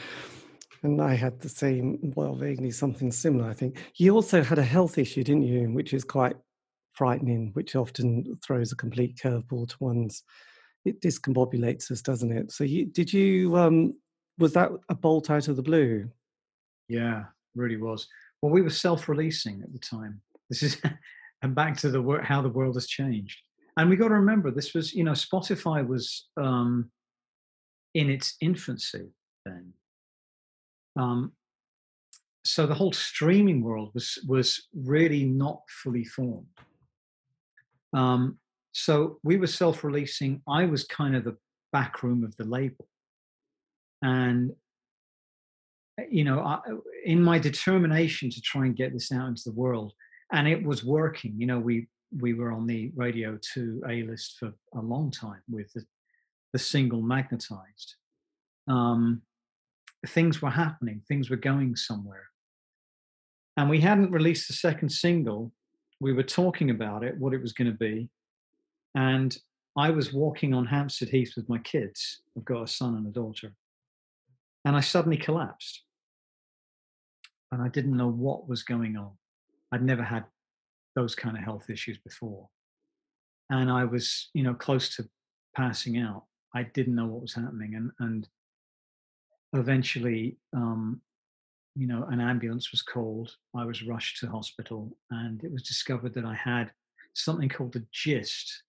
B: and I had the same, well, vaguely something similar. I think you also had a health issue, didn't you? Which is quite frightening, which often throws a complete curveball to one's. It discombobulates us, doesn't it? So, you, did you? Um, was that a bolt out of the blue?
C: Yeah, really was. Well, we were self-releasing at the time, this is and back to the how the world has changed. And we got to remember this was, you know, Spotify was um, in its infancy then. Um, so the whole streaming world was was really not fully formed. Um, so we were self-releasing. I was kind of the back room of the label, and you know, I, in my determination to try and get this out into the world, and it was working. You know, we we were on the radio two A list for a long time with the, the single magnetized. Um, things were happening, things were going somewhere. And we hadn't released the second single. We were talking about it, what it was going to be. And I was walking on Hampstead Heath with my kids. I've got a son and a daughter. And I suddenly collapsed. And I didn't know what was going on. I'd never had those kind of health issues before. And I was, you know, close to passing out. I didn't know what was happening. And, and eventually, um, you know, an ambulance was called. I was rushed to hospital and it was discovered that I had something called a GIST,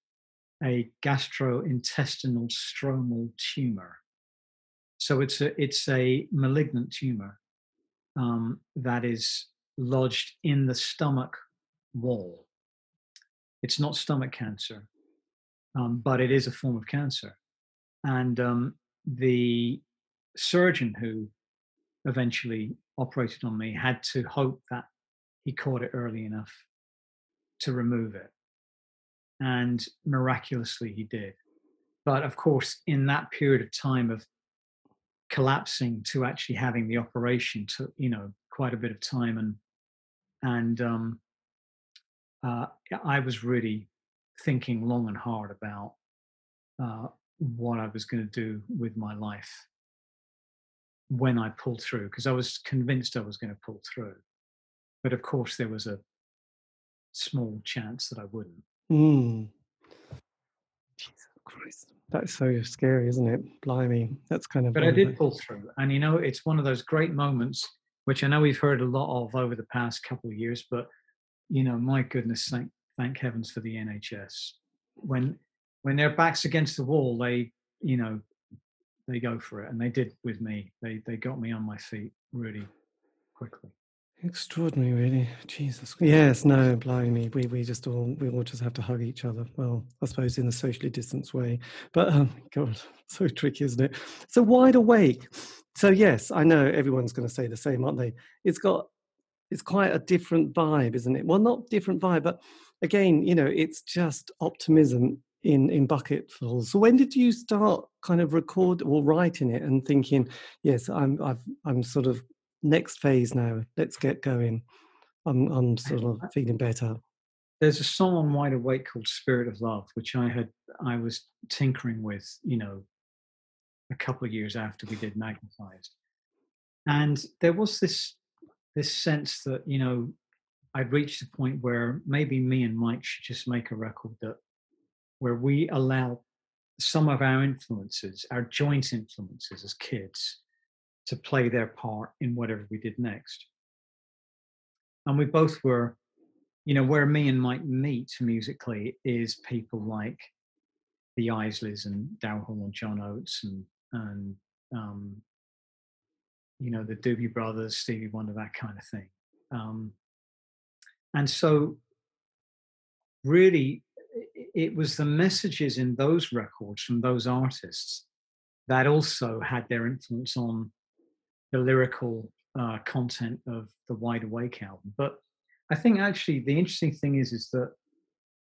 C: a gastrointestinal stromal tumor. So it's a, it's a malignant tumor um, that is lodged in the stomach wall. It's not stomach cancer, um, but it is a form of cancer. And um, the surgeon who eventually operated on me had to hope that he caught it early enough to remove it. and miraculously he did. But of course, in that period of time of collapsing to actually having the operation took you know quite a bit of time and and um, uh, I was really thinking long and hard about uh, what I was going to do with my life when I pulled through because I was convinced I was going to pull through. But of course, there was a small chance that I wouldn't.
B: Mm. Jesus Christ. That's so scary, isn't it? Blimey. That's kind of.
C: But I did pull through. And you know, it's one of those great moments, which I know we've heard a lot of over the past couple of years, but you know, my goodness, thank thank heavens for the NHS. When when their backs against the wall, they, you know, they go for it. And they did with me. They they got me on my feet really quickly.
B: Extraordinary, really. Jesus. Yes, no, blimey. We we just all we all just have to hug each other. Well, I suppose in a socially distanced way. But um, God, so tricky, isn't it? So wide awake. So yes, I know everyone's going to say the same, aren't they? It's got it's quite a different vibe, isn't it? Well, not different vibe, but again, you know, it's just optimism in in bucketfuls. So when did you start kind of record or writing it and thinking, yes, I'm I've I'm sort of next phase now. Let's get going. I'm I'm sort of feeling better.
C: There's a song on Wide Awake called Spirit of Love, which I had I was tinkering with, you know, a couple of years after we did Magnetized. And there was this this sense that, you know, I'd reached a point where maybe me and Mike should just make a record that where we allow some of our influences, our joint influences as kids, to play their part in whatever we did next. And we both were, you know, where me and Mike meet musically is people like the Isleys and Daryl Hall and John Oates and and um, you know the Doobie Brothers, Stevie Wonder, that kind of thing. Um, and so, really, it was the messages in those records from those artists that also had their influence on the lyrical uh, content of the Wide Awake album. But I think actually the interesting thing is is that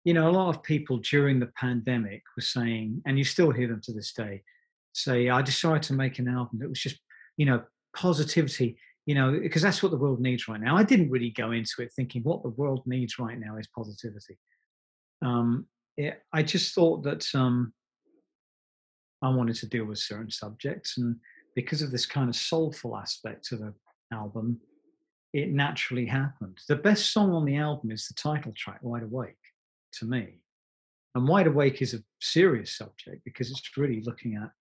C: you know a lot of people during the pandemic were saying, and you still hear them to this day, say, "I decided to make an album that was just you know positivity." You know, because that's what the world needs right now. I didn't really go into it thinking what the world needs right now is positivity. Um, it, I just thought that um, I wanted to deal with certain subjects, and because of this kind of soulful aspect of the album, it naturally happened. The best song on the album is the title track, Wide Awake, to me. And Wide Awake is a serious subject because it's really looking at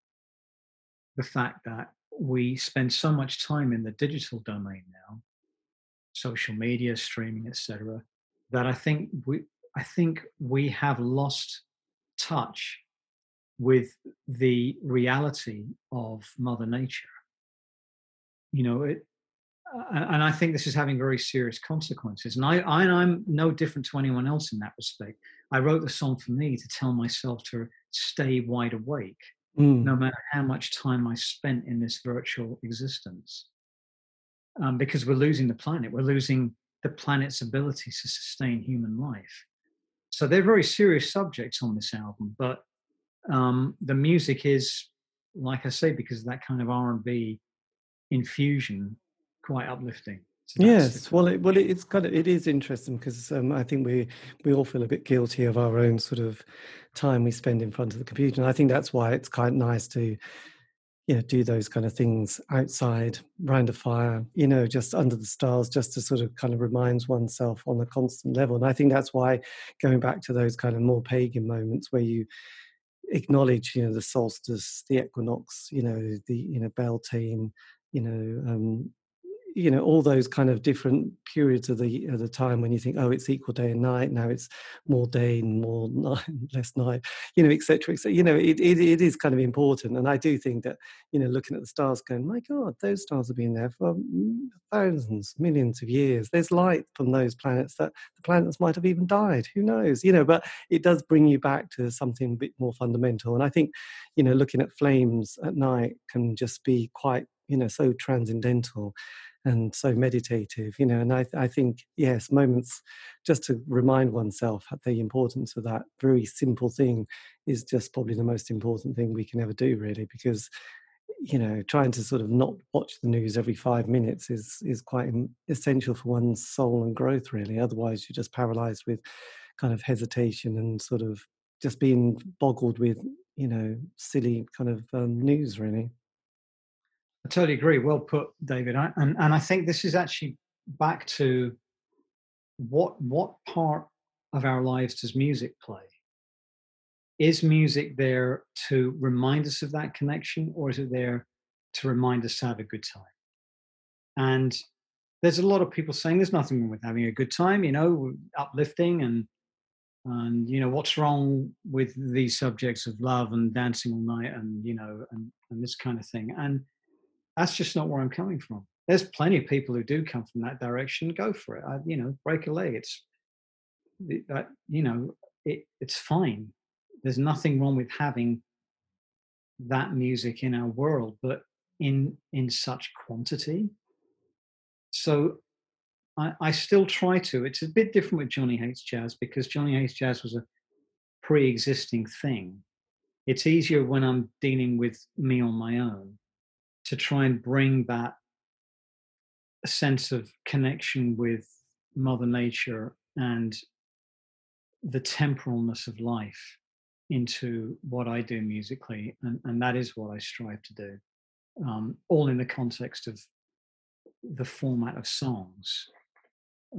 C: the fact that we spend so much time in the digital domain now, social media, streaming, etc., that I think we I think we have lost touch with the reality of Mother Nature. You know, it, and I think this is having very serious consequences. And I, I, I'm no different to anyone else in that respect. I wrote the song for me to tell myself to stay wide awake, mm. no matter how much time I spent in this virtual existence. Um, because we're losing the planet, we're losing the planet's ability to sustain human life. So they're very serious subjects on this album, but um, the music is, like I say, because of that kind of R and B infusion, quite uplifting.
B: So yes, well, it, well, it's kind of it is interesting because um, I think we we all feel a bit guilty of our own sort of time we spend in front of the computer, and I think that's why it's quite nice to you know do those kind of things outside round a fire you know just under the stars just to sort of kind of reminds oneself on a constant level and i think that's why going back to those kind of more pagan moments where you acknowledge you know the solstice the equinox you know the you know beltane you know um you know all those kind of different periods of the of the time when you think oh it's equal day and night now it's more day and more night less night you know etc etc you know it, it, it is kind of important and i do think that you know looking at the stars going my god those stars have been there for mm, thousands millions of years. There's light from those planets that the planets might have even died. Who knows? You know but it does bring you back to something a bit more fundamental and i think you know looking at flames at night can just be quite you know so transcendental and so meditative, you know. And I, I think, yes, moments just to remind oneself the importance of that very simple thing is just probably the most important thing we can ever do, really, because you know trying to sort of not watch the news every five minutes is is quite essential for one's soul and growth really otherwise you're just paralyzed with kind of hesitation and sort of just being boggled with you know silly kind of um, news really
C: I totally agree. Well put, David. I, and and I think this is actually back to what what part of our lives does music play? Is music there to remind us of that connection, or is it there to remind us to have a good time? And there's a lot of people saying there's nothing wrong with having a good time, you know, uplifting and and you know what's wrong with these subjects of love and dancing all night and you know and, and this kind of thing and that's just not where I'm coming from. There's plenty of people who do come from that direction. Go for it. I, you know, break a leg. It's, you know, it, it's fine. There's nothing wrong with having that music in our world, but in in such quantity. So I, I still try to. It's a bit different with Johnny Hates Jazz because Johnny Hates Jazz was a pre-existing thing. It's easier when I'm dealing with me on my own to try and bring that sense of connection with Mother Nature and the temporalness of life into what I do musically, and, and that is what I strive to do, um, all in the context of the format of songs.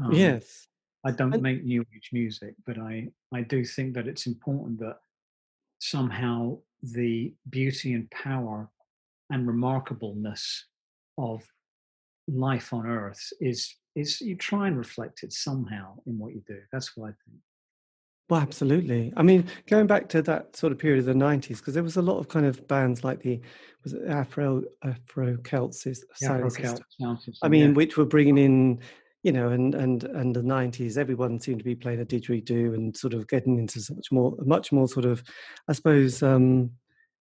B: Um, yes,
C: I don't make new age music, but I I do think that it's important that somehow the beauty and power and remarkableness of life on earth is is you try and reflect it somehow in what you do. That's what i think.
B: Well absolutely. I mean going back to that sort of period of the 90s because there was a lot of kind of bands like the was it afro afro celts sound system? I mean yeah. which were bringing in you know and and and the 90s everyone seemed to be playing a didgeridoo and sort of getting into much more much more sort of i suppose um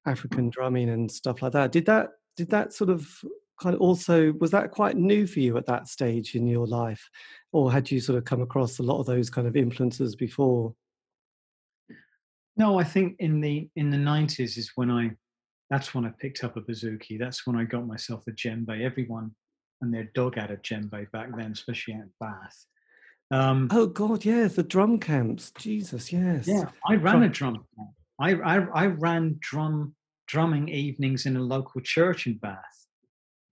B: African drumming and stuff like that. Did that did that sort of kind of also was that quite new for you at that stage in your life, or had you sort of come across a lot of those kind of influences before?
C: No, I think in the in the nineties is when I that's when I picked up a bouzouki. That's when I got myself a djembe. Everyone and their dog had a djembe back then, especially at Bath.
B: Um, oh God, yeah, the drum camps. Jesus, yes.
C: Yeah, I ran a drum camp. I, I, I ran drum drumming evenings in a local church in Bath.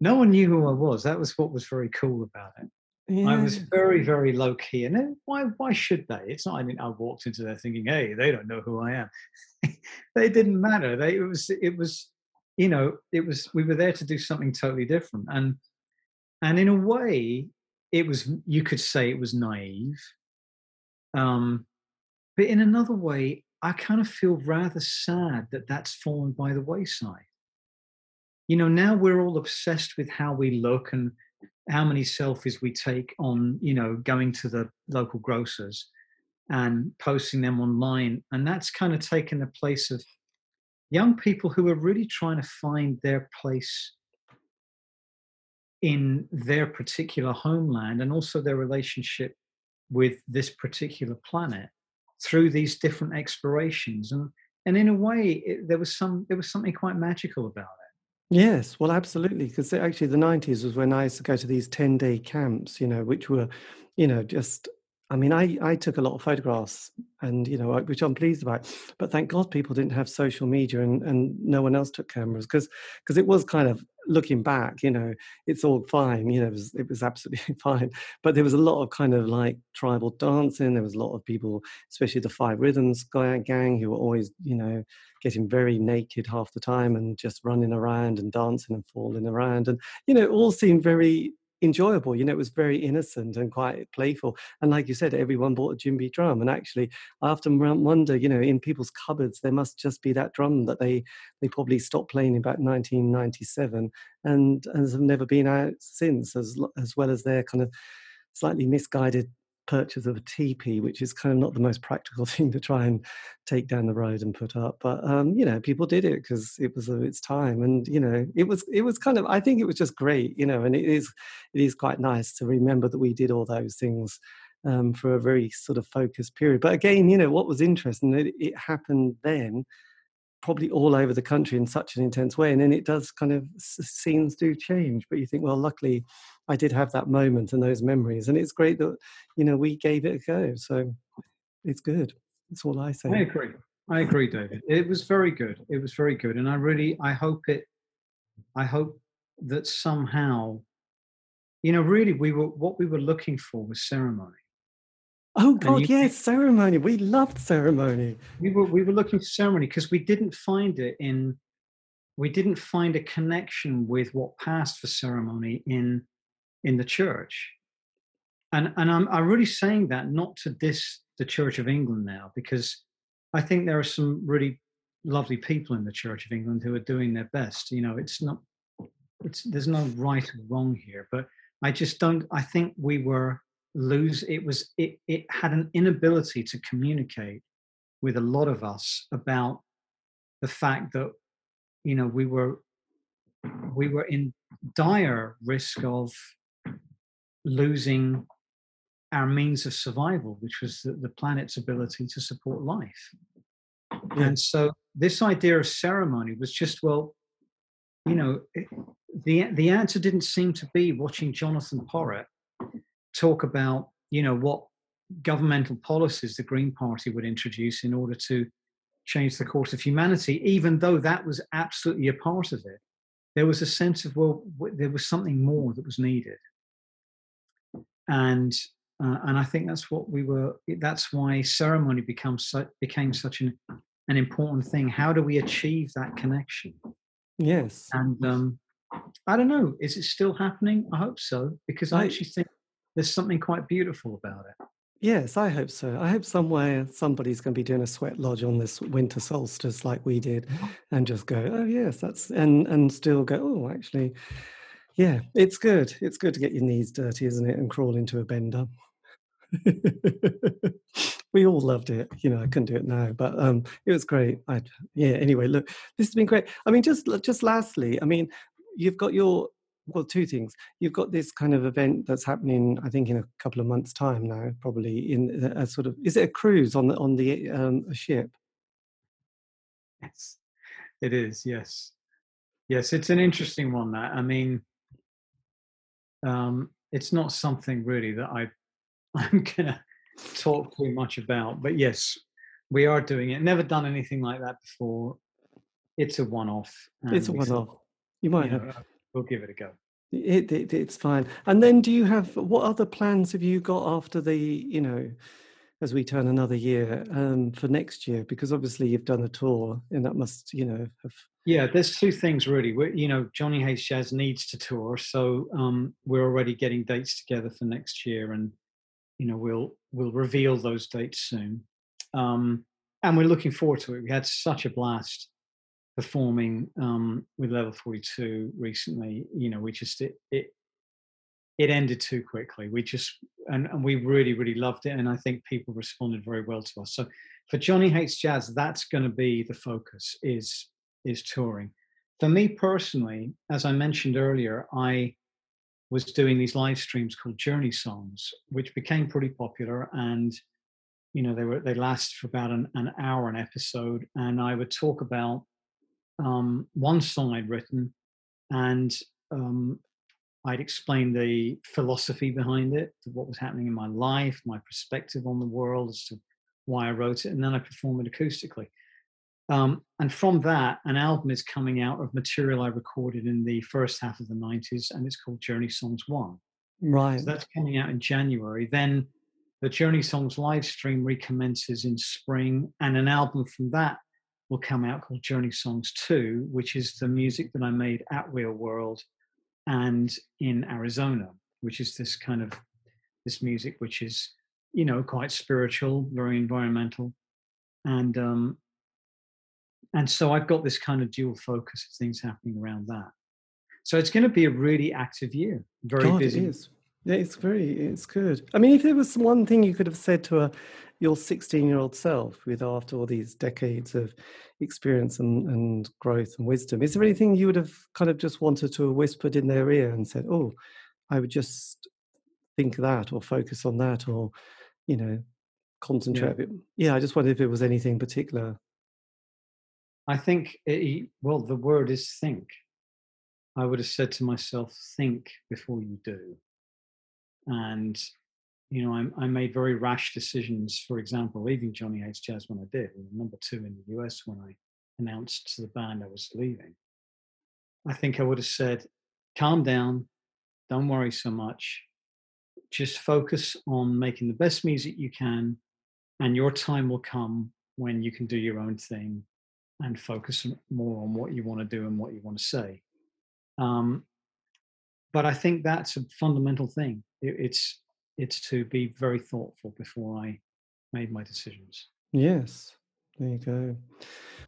C: No one knew who I was. That was what was very cool about it. Yeah. I was very, very low key, and then why? Why should they? It's not. I mean, I walked into there thinking, "Hey, they don't know who I am." they didn't matter. They it was it was you know it was we were there to do something totally different, and and in a way, it was you could say it was naive, um, but in another way, I kind of feel rather sad that that's fallen by the wayside. You know, now we're all obsessed with how we look and how many selfies we take on, you know, going to the local grocers and posting them online. And that's kind of taken the place of young people who are really trying to find their place in their particular homeland and also their relationship with this particular planet through these different explorations and and in a way it, there was some there was something quite magical about it.
B: Yes well absolutely because uh, actually the 90s was when i used to go to these 10 day camps you know which were you know just I mean, I, I took a lot of photographs and, you know, which I'm pleased about, but thank God people didn't have social media and, and no one else took cameras because, because it was kind of looking back, you know, it's all fine, you know, it was, it was absolutely fine. But there was a lot of kind of like tribal dancing. There was a lot of people, especially the five rhythms gang who were always, you know, getting very naked half the time and just running around and dancing and falling around. And, you know, it all seemed very enjoyable. You know, it was very innocent and quite playful. And like you said, everyone bought a djembe drum. And actually, I often wonder, you know, in people's cupboards, there must just be that drum that they they probably stopped playing about 1997 and, and have never been out since, as as well as their kind of slightly misguided purchase of a teepee, which is kind of not the most practical thing to try and take down the road and put up. But um, you know, people did it because it was of its time, and you know, it was it was kind of I think it was just great, you know, and it is it is quite nice to remember that we did all those things. Um, for a very sort of focused period. But again, you know, what was interesting, it, it happened then, probably all over the country in such an intense way and then it does kind of scenes do change but you think well luckily i did have that moment and those memories and it's great that you know we gave it a go so it's good. That's all i say.
C: i agree. I agree david. It was very good. It was very good and i really i hope it i hope that somehow you know really we were what we were looking for was ceremony
B: Oh God, you, yes, ceremony. We loved ceremony.
C: We were we were looking for ceremony because we didn't find it in we didn't find a connection with what passed for ceremony in in the church. And and I'm I'm really saying that not to diss the Church of England now, because I think there are some really lovely people in the Church of England who are doing their best. You know, it's not it's there's no right or wrong here, but I just don't I think we were lose it was it it had an inability to communicate with a lot of us about the fact that you know we were we were in dire risk of losing our means of survival which was the, the planet's ability to support life yeah. and so this idea of ceremony was just well you know it, the the answer didn't seem to be watching jonathan porritt talk about you know what governmental policies the Green Party would introduce in order to change the course of humanity, even though that was absolutely a part of it. There was a sense of well, there was something more that was needed, and uh, and I think that's what we were. That's why ceremony becomes su- became such an an important thing. How do we achieve that connection?
B: Yes,
C: and um, I don't know. Is it still happening? I hope so because I, I actually think there's something quite beautiful about it.
B: Yes, I hope so. I hope somewhere somebody's going to be doing a sweat lodge on this winter solstice like we did, and just go, oh yes, that's and and still go, oh actually, yeah, it's good. It's good to get your knees dirty, isn't it, and crawl into a bender. we all loved it. You know, I couldn't do it now, but um, it was great. I, yeah. Anyway, look, this has been great. I mean, just just lastly, I mean, you've got your well, two things. You've got this kind of event that's happening, I think, in a couple of months' time now, probably in a sort of. Is it a cruise on the on the um, a ship?
C: Yes, it is. Yes, yes, it's an interesting one. That I mean, um, it's not something really that I I'm gonna talk too much about, but yes, we are doing it. Never done anything like that before. It's a one-off.
B: It's a one-off. You might you know, have
C: we'll give it a go.
B: It, it, it's fine. And then, do you have what other plans have you got after the you know, as we turn another year um, for next year? Because obviously you've done a tour, and that must you know have.
C: Yeah, there's two things really. We're, you know, Johnny Hates Jazz needs to tour, so um, we're already getting dates together for next year, and you know we'll we'll reveal those dates soon. Um, and we're looking forward to it. We had such a blast performing um, with level 42 recently you know we just it, it it ended too quickly. We just and, and we really really loved it and i think people responded very well to us. So for johnny hates jazz that's going to be the focus is is touring. For me personally as i mentioned earlier i was doing these live streams called journey songs which became pretty popular and you know they were they last for about an, an hour an episode and i would talk about um, one song I'd written, and um, I'd explain the philosophy behind it, what was happening in my life, my perspective on the world as to why I wrote it, and then I perform it acoustically. Um, and from that, an album is coming out of material I recorded in the first half of the 90s, and it's called Journey Songs One.
B: Right.
C: So that's coming out in January. Then the Journey Songs live stream recommences in spring, and an album from that will come out called Journey Songs 2, which is the music that I made at Real World and in Arizona, which is this kind of this music which is, you know, quite spiritual, very environmental. And um and so I've got this kind of dual focus of things happening around that. So it's going to be a really active year, very
B: God,
C: busy.
B: It is. Yeah, it's very, it's good. I mean, if there was one thing you could have said to a your 16 year old self with after all these decades of experience and, and growth and wisdom, is there anything you would have kind of just wanted to have whispered in their ear and said, oh, I would just think that or focus on that or, you know, concentrate yeah. Yeah, I just wondered if it was anything particular.
C: I think, it, well, the word is think. I would have said to myself, think before you do. And, you know, I, I made very rash decisions. For example, leaving Johnny Hates Jazz when I did, number two in the US when I announced to the band I was leaving. I think I would have said, calm down, don't worry so much. Just focus on making the best music you can, and your time will come when you can do your own thing and focus more on what you want to do and what you want to say. Um, but I think that's a fundamental thing. It, it's it's to be very thoughtful before I made my decisions.
B: Yes, there you go.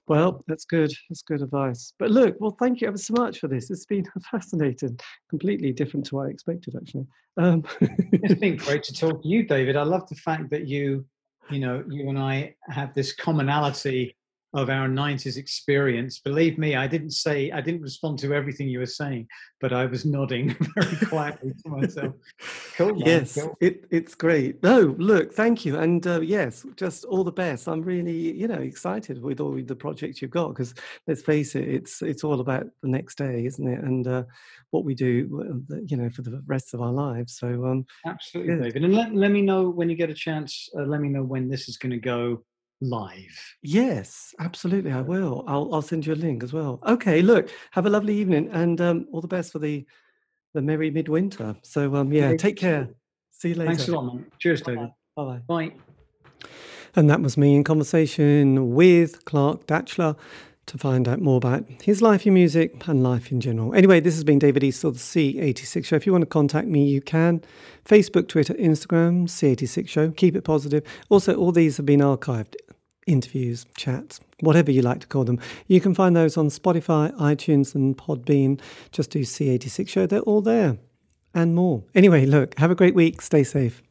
B: Well, that's good. That's good advice. But look, well, thank you ever so much for this. It's been fascinating, completely different to what I expected, actually. Um.
C: it's been great to talk to you, David. I love the fact that you, you know, you and I have this commonality of our 90s experience. Believe me, I didn't say, I didn't respond to everything you were saying, but I was nodding very quietly to myself.
B: Cool. Man. Yes, cool. It, it's great. No, look, thank you. And uh, yes, just all the best. I'm really, you know, excited with all the projects you've got because let's face it, it's it's all about the next day, isn't it? And uh, what we do, you know, for the rest of our lives. So, um,
C: absolutely, yeah. David. And let, let me know when you get a chance, uh, let me know when this is going to go live.
B: Yes, absolutely. I will. I'll I'll send you a link as well. Okay, look, have a lovely evening and um, all the best for the the merry midwinter. So um, yeah, take care. See you later.
C: Thanks a lot, man. Cheers, David.
B: Bye-bye.
C: Bye.
B: And that was me in conversation with Clark Datchler to find out more about his life in music and life in general. Anyway, this has been David Eastaugh, the C86 Show. If you want to contact me, you can. Facebook, Twitter, Instagram, C86 Show. Keep it positive. Also, all these have been archived interviews, chats, whatever you like to call them. You can find those on Spotify, iTunes, and Podbean. Just do C86 Show, they're all there and more. Anyway, look, have a great week. Stay safe.